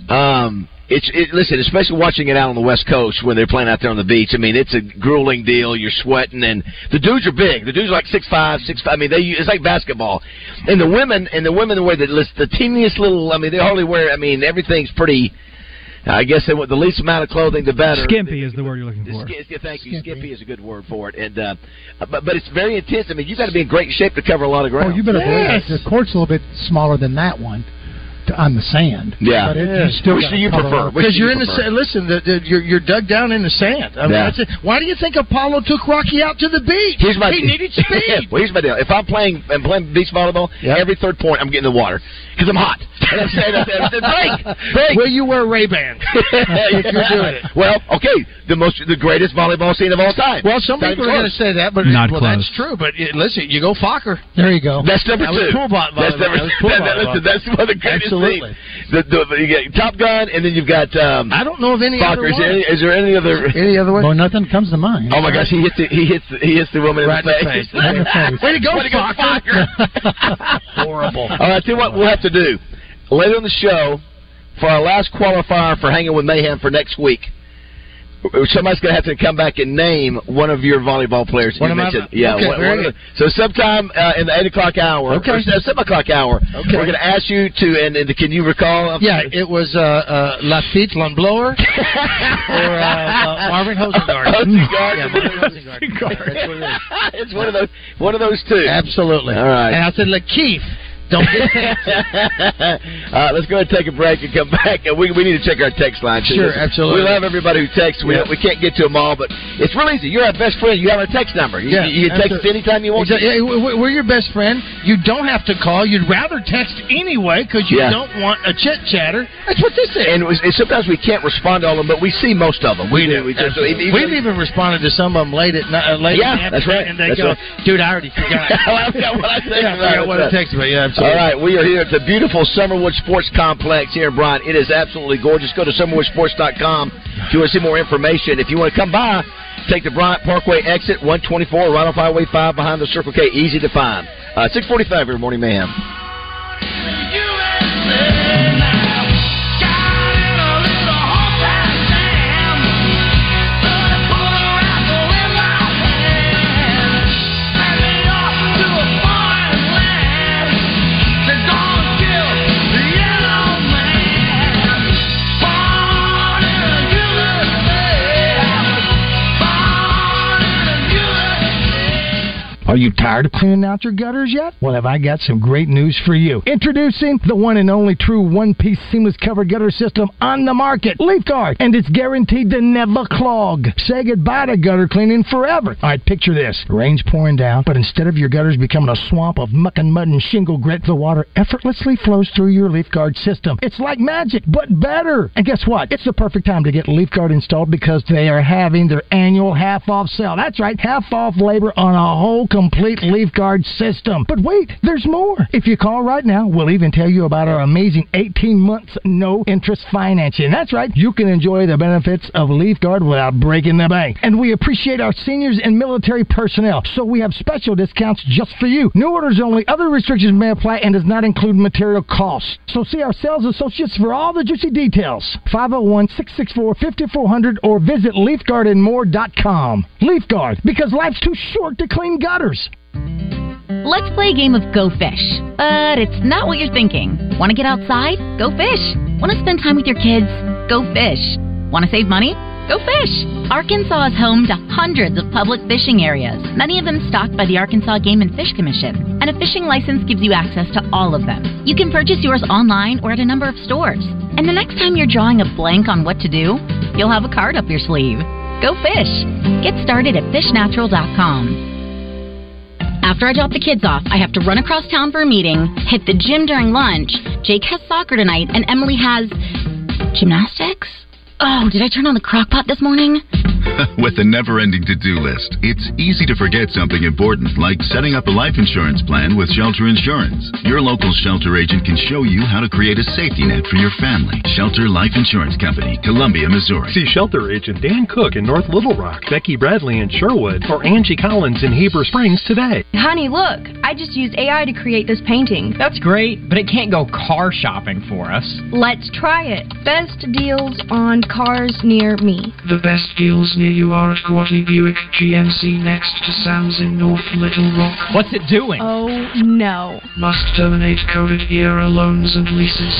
Um, it's it, listen, especially watching it out on the West Coast when they're playing out there on the beach. I mean, it's a grueling deal. You're sweating, and the dudes are big. The dudes are like six five, six five. I mean, they it's like basketball. And the women, and the women, the way that list the teeniest little. I mean, they hardly wear. I mean, everything's pretty. I guess they want the least amount of clothing, the better. Skimpy is the word you're looking for. Sk- thank you. Skimpy is a good word for it, and uh, but but it's very intense. I mean, you've got to be in great shape to cover a lot of Oh, ground. you better Yes. believe it. The court's a little bit smaller than that one to, on the sand. Yeah. But it, Yes. you still Which do you prefer? Because you're you in the sand. listen, the, the, you're you're dug down in the sand. I mean, Yeah. that's it. Why do you think Apollo took Rocky out to the beach? Here's my he needed speed. [LAUGHS] well, here's my deal. If I'm playing I'm playing beach volleyball, every third point I'm getting in the water because I'm hot. [LAUGHS] And I'm saying, I said, break, [LAUGHS] break. Will you wear Ray Bans if you're doing it? Well, okay, the most, the greatest volleyball scene of all time. Well, some people even are going to say that, but Not well, close. that's true. But listen, you go Focker. There you go. That's number That was two. pool vo- that's number. That was pool that- that- listen, that's one of the greatest Absolutely. scenes. The, the, you get Top Gun, and then you've got um, I don't know of any Focker. other Is there, one. any, is there any other? [LAUGHS] Any other one? Well, nothing comes to mind. Oh my gosh, he hits the, he hits the, he hits the woman Right in in the the face. face. Right in the face. [LAUGHS] Way to go, Way to go, Focker. Focker. [LAUGHS] Horrible. All right, tell you what we'll have to do. later in the show for our last qualifier for hanging with Mayhem for next week. Somebody's going to have to come back and name one of your volleyball players. One you of my- yeah. okay, one- one of the- so sometime uh, in the eight o'clock hour, Okay. or seven o'clock hour, Okay. we're going to ask you to. And, and can you recall? Yeah, it was uh, uh, Lafitte Lonblower [LAUGHS] or uh, uh, Marvin Hosengard. [LAUGHS] Hosengard. Yeah, Marvin Hosengard. That's what it is. it's one of those. One of those two. Absolutely. All right. And I said, Lakeith, don't get fancy. uh, let's go ahead and take a break and come [LAUGHS] back. And we, we need to check our text line. too. Sure, absolutely. We love everybody who texts. We, Yeah. we can't get to them all, but it's real easy. You're our best friend. You have our text number. You, Yeah, you can text us anytime you want. Exactly. Yeah, we- We're your best friend. You don't have to call. You'd rather text anyway because you Yeah. don't want a chit chatter. That's what this is. And, we- and sometimes we can't respond to all of them, but we see most of them. We, do. We just, even- We've even responded to some of them late at night. Uh, late Yeah, that's right. And they That's go, right. dude, I already forgot. [LAUGHS] I forgot what I [LAUGHS] texted Yeah, I forgot it. what I texted about. Yeah, absolutely. All right, we are here at the beautiful Summerwood Sports Complex here in Bryant. It is absolutely gorgeous. Go to summerwoodsports.com if you want to see more information. If you want to come by, take the Bryant Parkway exit 124 right off Highway 5 behind the Circle K. Easy to find. Uh, 645 every Morning Mayhem. Are you tired of cleaning out your gutters yet? Well, have I got some great news for you. Introducing the one and only true one-piece seamless cover gutter system on the market, LeafGuard, and it's guaranteed to never clog. Say goodbye to gutter cleaning forever. All right, picture this. Rain's pouring down, but instead of your gutters becoming a swamp of muck and mud and shingle grit, the water effortlessly flows through your LeafGuard system. It's like magic, but better. And guess what? It's the perfect time to get LeafGuard installed because they are having their annual half-off sale. That's right, half-off labor on a whole complete LeafGuard system. But wait, there's more. If you call right now, we'll even tell you about our amazing 18 months no interest financing. That's right, you can enjoy the benefits of LeafGuard without breaking the bank. And we appreciate our seniors and military personnel, so we have special discounts just for you. New orders only, other restrictions may apply, and does not include material costs. So see our sales associates for all the juicy details. 501 664 5400 or visit leafguardandmore.com. LeafGuard, because life's too short to clean gutters. Let's play a game of Go Fish. But it's not what you're thinking. Want to get outside? Go fish. Want to spend time with your kids? Go fish. Want to save money? Go fish. Arkansas is home to hundreds of public fishing areas, many of them stocked by the Arkansas Game and Fish Commission. And a fishing license gives you access to all of them. You can purchase yours online or at a number of stores. And the next time you're drawing a blank on what to do, you'll have a card up your sleeve. Go fish. Get started at fishnatural.com. After I drop the kids off, I have to run across town for a meeting, hit the gym during lunch. Jake has soccer tonight, and Emily has gymnastics. Oh, did I turn on the crock pot this morning? [LAUGHS] With a never ending to do list, it's easy to forget something important like setting up a life insurance plan with Shelter Insurance. Your local shelter agent can show you how to create a safety net for your family. Shelter Life Insurance Company, Columbia, Missouri. See shelter agent Dan Cook in North Little Rock, Becky Bradley in Sherwood, or Angie Collins in Heber Springs today. Honey, look, I just used AI to create this painting. That's great, but it can't go car shopping for us. Let's try it. Best deals on cars near me. The best deals near you are at Gwatney Buick GMC next to Sam's in North Little Rock. What's it doing? Oh no. Must terminate COVID era loans and leases.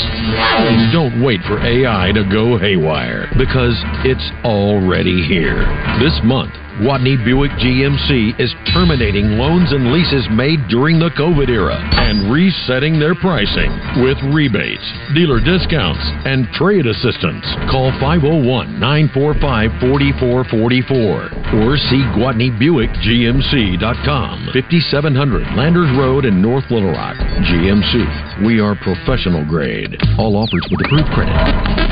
Don't wait for AI to go haywire because it's already here. This month, Gwatney Buick GMC is terminating loans and leases made during the COVID era and resetting their pricing with rebates, dealer discounts, and trade assistance. Call 501 945 4444 or see GwatneyBuickGMC.com. 5700 Landers Road in North Little Rock. GMC. We are professional grade. All offers with approved credit.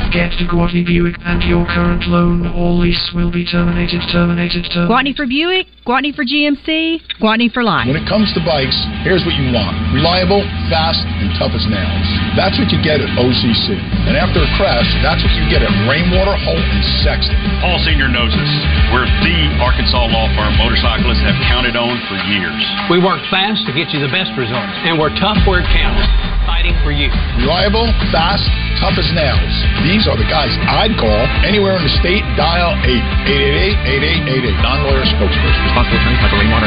Get to Gwatney Buick and your current loan or lease will be terminated, terminated, terminated. Gwatney for Buick, Gwatney for GMC, Gwatney for life. When it comes to bikes, here's what you want reliable, fast, and tough as nails. That's what you get at OCC. And after a crash, that's what you get at Rainwater, Holt, and Sexton. Paul Senior knows this. We're the Arkansas law firm motorcyclists have counted on for years. We work fast to get you the best results, and we're tough where it counts. fighting for you. Reliable, fast, tough as nails. These are the guys I'd call anywhere in the state. Dial 888-8888. Non-lawyer spokesperson. Responsible attorney Michael Rainwater.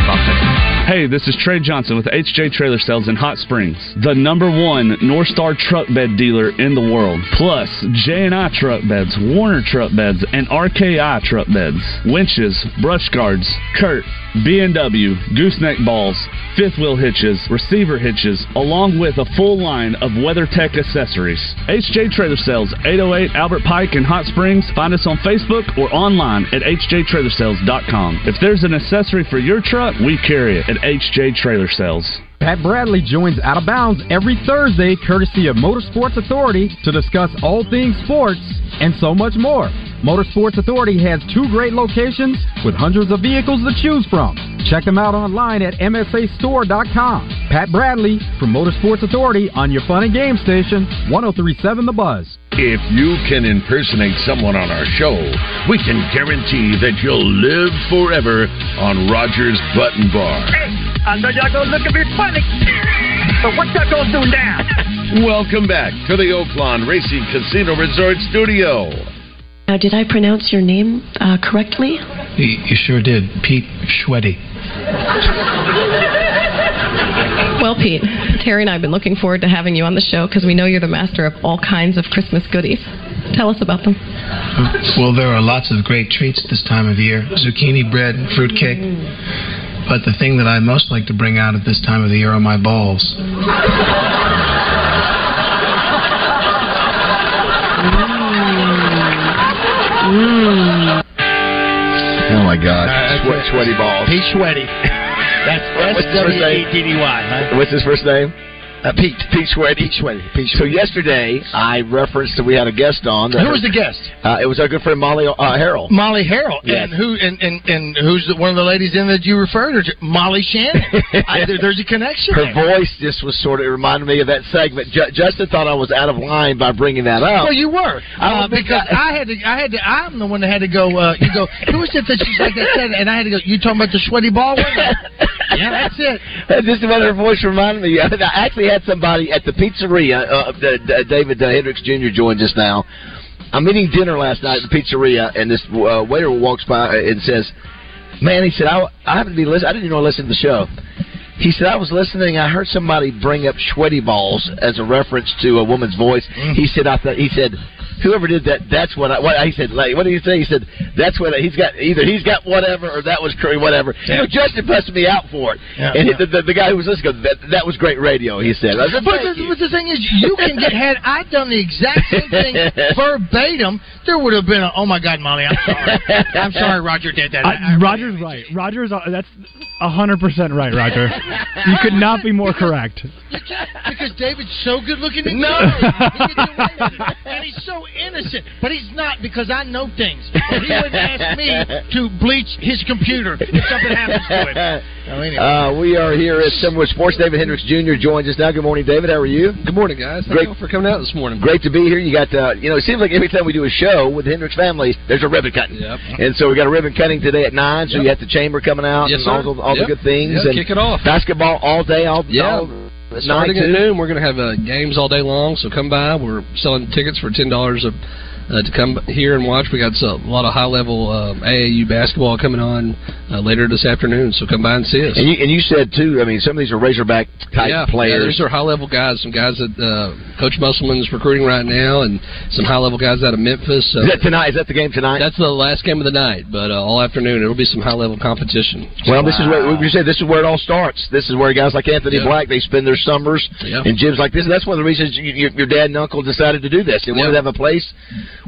Hey, this is Trey Johnson with HJ Trailer Sales in Hot Springs, the number one North Star truck bed dealer in the world. Plus, J&I truck beds, Warner truck beds, and RKI truck beds, winches, brush guards, Curt, B&W, gooseneck balls, fifth wheel hitches, receiver hitches, along with a full line of WeatherTech accessories. HJ Trailer Sales, 808 Albert Pike in Hot Springs. Find us on Facebook or online at hjtrailersales.com. If there's an accessory for your truck, we carry it at HJ Trailer Sales. Pat Bradley joins Out of Bounds every Thursday, courtesy of Motorsports Authority, to discuss all things sports and so much more. Motorsports Authority has two great locations with hundreds of vehicles to choose from. Check them out online at MSAstore.com. Pat Bradley from Motorsports Authority on your fun and game station, 1037 The Buzz. If you can impersonate someone on our show, we can guarantee that you'll live forever on Rogers Button Bar. I know y'all gonna look at me funny, but what y'all gonna do now? [LAUGHS] Welcome back to the Oaklawn Racing Casino Resort Studio. Now, did I pronounce your name uh, correctly? You, you sure did, Pete Schweddy. [LAUGHS] Well, Pete, Terry and I have been looking forward to having you on the show because we know you're the master of all kinds of Christmas goodies. Tell us about them. Well, there are lots of great treats this time of year zucchini bread and fruitcake. But the thing that I most like to bring out at this time of the year are my balls. Mm. Mm. Oh my God, uh, uh, Sweat, sweaty balls. Pete Sweaty. [LAUGHS] That's What's his first name? S-W-E-D-D-Y. What's his first name? Uh, Pete. Pete Sweaty. Pete Sweaty. Pete So yesterday, I referenced that we had a guest on. Who was the guest? Uh, it was our good friend Molly uh, Harrell. Molly Harrell. Yes. And who and, and, and who's the, one of the ladies in that you referred her to? Molly Shannon. [LAUGHS] I, there- there's a connection. Her there. voice just was sort of it reminded me of that segment. Ju- Justin thought I was out of line by bringing that up. Well, you were I uh, because I, had to. I had to. I'm the one that had to go. Uh, you go. Who was it that she's like that said? And I had to go. You talking about the sweaty ball [LAUGHS] yeah, that's it. Just what her voice reminded me. I [LAUGHS] actually had somebody at the pizzeria. Uh, D- D- David uh, Hendricks Jr. joined us now. I'm eating dinner last night at the pizzeria, and this uh, waiter walks by and says, "Man," he said, "I, I happen to be listening. I didn't even know I listened to the show." He said, "I was listening. I heard somebody bring up sweaty balls as a reference to a woman's voice." He said, "I thought." He said. Whoever did that, that's what I. What he said. Like, what did he say? He said that's what I, he's got. Either he's got whatever, or that was crazy, whatever. You know, Justin busted me out for it. Yeah, and yeah. The, the, the guy who was listening, goes, that, that was great radio. He said. I said, But the, you." but the thing is, you can get had. I'd done the exact same thing [LAUGHS] verbatim. There would have been a. Oh my God, Molly, I'm sorry. [LAUGHS] I'm sorry, Roger did that. I, Roger's right. Roger's uh, that's hundred percent right, Roger. you could not be more correct. because David's so good looking. and No. good. He can get away with it. and he's so innocent. But he's not because I know things. Or he wouldn't ask me to bleach his computer if something happens to him. So anyway. Uh, we are here at Summerwood Sports. David Hendricks Jr. joins us now. Good morning, David. How are you? Good morning, guys. Thank Great. you for coming out this morning. Great to be here. You got, uh, you know, it seems like every time we do a show with the Hendricks family, there's a ribbon cutting. Yep. And so we got a ribbon cutting today at nine. So Yep. you have the chamber coming out Yes, and all, the, all Yep. the good things. And kick it off. Basketball all day, all, Yeah. all Starting at noon, we're going to have uh, games all day long. So come by. We're selling tickets for ten dollars a. Uh, to come here and watch, we got a lot of high-level um, AAU basketball coming on uh, later this afternoon. So come by and see us. And you, and you said too. I mean, some of these are Razorback type yeah, players. Yeah, these are high-level guys. Some guys that uh, Coach Musselman's recruiting right now, and some high-level guys out of Memphis. So is that tonight? Is that the game tonight? That's the last game of the night, but uh, all afternoon it'll be some high-level competition. Well, this is where we said this is where it all starts. This is where guys like Anthony Yeah. Black they spend their summers Yeah. in gyms like this. That's one of the reasons you, your, your dad and uncle decided to do this. They wanted to have a place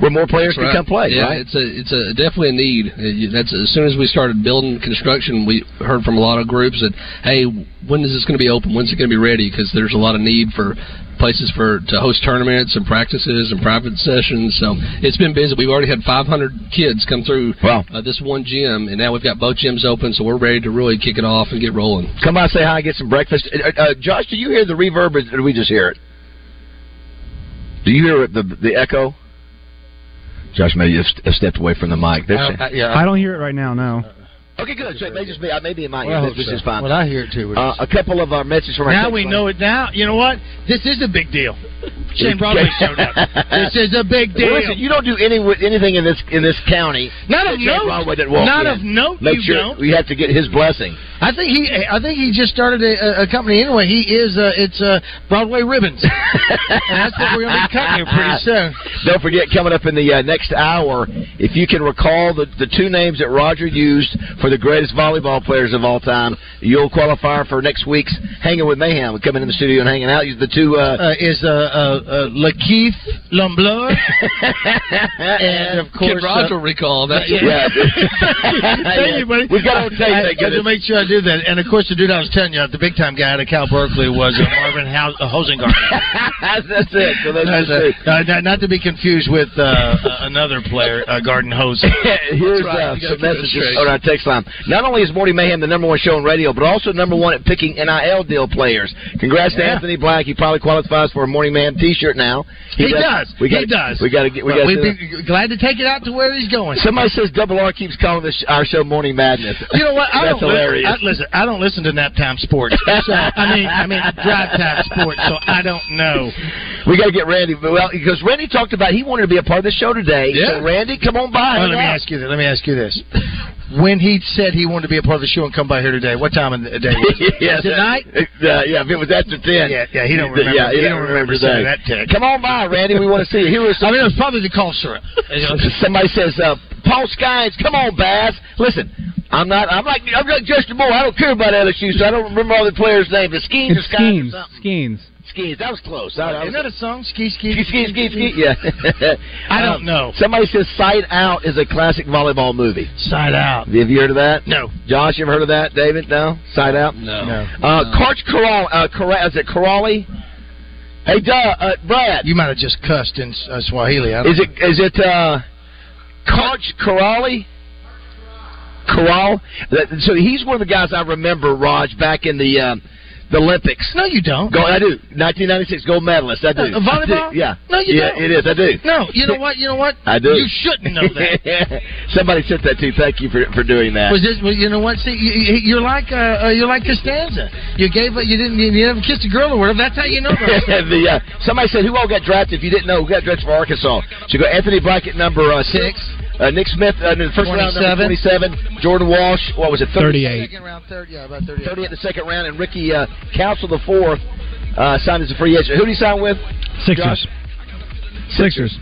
where more players could come play. Yeah, right? it's a it's a definitely a need. Uh, That's as soon as we started building construction, we heard from a lot of groups that hey, when is this going to be open? When's it going to be ready? Because there's a lot of need for places for to host tournaments and practices and private sessions. So it's been busy. We've already had 500 kids come through uh, this one gym, and now we've got both gyms open. So we're ready to really kick it off and get rolling. Come by, say hi, get some breakfast. Uh, uh, Josh, do you hear the reverb, or did we just hear it? Do you hear the the echo? Josh may have st- have stepped away from the mic. There's- uh, I don't hear it right now. No. Uh, Okay, good. So it may just be, uh, maybe it might. Well, I this so. is fine. Well, I hear it too. Uh, a couple of uh, messages from our now we line. know it. Now you know what? This is a big deal. Shane Broadway showed up. [LAUGHS] This is a big deal. Well, listen, you don't do any anything in this in this county. Not of note. Broadway didn't walk Not in. of note, Make you sure don't. we have to get his blessing. I think he. I think he just started a, a company anyway. He is. Uh, it's uh, Broadway Ribbons. [LAUGHS] and that's what we're going to be cutting here pretty soon. [LAUGHS] Don't forget, coming up in the uh, next hour, if you can recall the, the two names that Roger used for the greatest volleyball players of all time, you'll qualify for next week's Hanging with Mayhem. Coming in the studio and hanging out. Use the two. Uh, Uh, is uh, uh, uh, Lakeith Lambleur, [LAUGHS] and of course, Can Roger uh, recall that? Yeah. [LAUGHS] Thank you, buddy. We've got it on tape, I thank got to make sure I do that. And of course, the dude I was telling you, the big time guy out of Cal Berkeley was uh, Marvin Hous- uh, Hosengarten. that's, [LAUGHS] that's it. So that's That's, the uh, uh, not, not to be confused with uh, uh, another player, uh, Garden Hose. Here's right. uh, You gotta some messages on our text line. Not only is Morty Mayhem the number one show on radio, but also number one at picking NIL deal players. Congrats to Anthony Black. He probably qualifies for a Morning Mayhem T-shirt now. He, does. We he gotta, does. We got to get. We got we'd be glad to take it out to where he's going. Somebody says Double R keeps calling this our show Morning Madness. You know what? I That's don't hilarious. Listen, I, listen, I don't listen to nap time sports. [LAUGHS] So, I mean, I mean drive time sports. So I don't know. We got to get Randy. Well, because Randy talked about he wanted to be a part of the show today. Yeah. So Randy, come on by. Well, let me out. ask you this. Let me ask you this. When he said he wanted to be a part of the show and come by here today, what time of the day was it? [LAUGHS] yeah, Was it night? Uh, yeah, if it was after ten. Yeah, yeah, he don't remember. Yeah, he, he don't remember, saying that. that text. Come on by, Randy. We want to see you. Here was I mean, it was probably the call syrup. [LAUGHS] Somebody says, uh, Paul Skynes, come on, Bass. Listen, I'm not. I'm like. I'm like Justin Moore. I don't care about LSU, so I don't remember all the players' names. The Skeens or It's Skynes or Skeens. something. Skeens. Skeens. That was close. I, I Isn't was, that a song? Ski, ski, ski, ski, ski, ski. Yeah. [LAUGHS] I don't Um, know. Somebody says Side Out is a classic volleyball movie. Side out. Have you heard of that? No. Josh, you ever heard of that? David? No. Side Out. No. No. Uh, Karch Corral. Uh, Corral. Is it Corrali? Hey, duh, uh, Brad. You might have just cussed in uh, Swahili. I don't Is it is it uh Karch Corrali? Corral? So he's one of the guys I remember, Raj, back in the um, the Olympics. No, you don't. Go, I do. 1996 gold medalist. I do. Uh, volleyball? I do. Yeah. No, you yeah, don't. It is. I do. No, you know what? You know what? I do. You shouldn't know that. [LAUGHS] Somebody sent that too. Thank you for for doing that. Was this? Well, you know what? See, you, you- you're like uh, uh, you're like Costanza. You gave, you didn't, you never kissed a girl or whatever. That's how you know. [LAUGHS] The, uh, somebody said who all got drafted. If you didn't know, who got drafted for Arkansas? So you go Anthony Black at number uh, six, uh, Nick Smith uh, in the first round, number 27. Jordan Walsh, what was it? 38. Second round, third, yeah, about thirty. 30 at the second round, and Ricky uh, Council the fourth uh, signed as a free agent. Who did he sign with? Sixers. Sixers.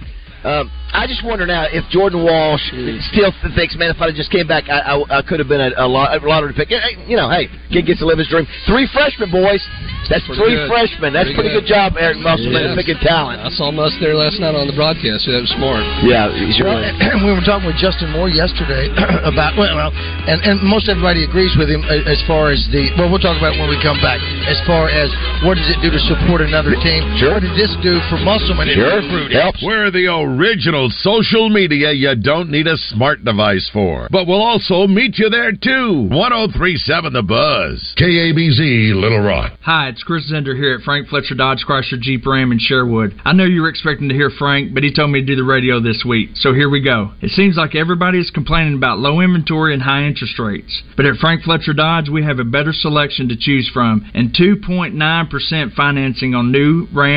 Um, I just wonder now if Jordan Walsh still thinks, man, if I just came back, I, I, I could have been a, a, lot, a lottery pick. Hey, You know, hey, kid gets to live his dream. Three freshmen, boys. That's Pretty three good. freshmen. That's Pretty pretty, good. job, Eric Yes. Musselman, picking talent. I saw Muss there last night on the broadcast. That was smart. Yeah, he's Well, really. [CLEARS THROAT] we were talking with Justin Moore yesterday [CLEARS THROAT] about well, well, and and most everybody agrees with him uh, as far as the well, we'll talk about it when we come back. As far as what does it do to support another team? Sure. What did this do for Musselman and Sure. recruiting? Helps. We're the original social media you don't need a smart device for. But we'll also meet you there too. 1037 The Buzz. KABZ Little Rock. Hi, it's Chris Zender here at Frank Fletcher Dodge Chrysler Jeep Ram in Sherwood. I know you were expecting to hear Frank, but he told me to do the radio this week. So here we go. It seems like everybody is complaining about low inventory and high interest rates. But at Frank Fletcher Dodge, we have a better selection to choose from and 2.9% financing on new Ram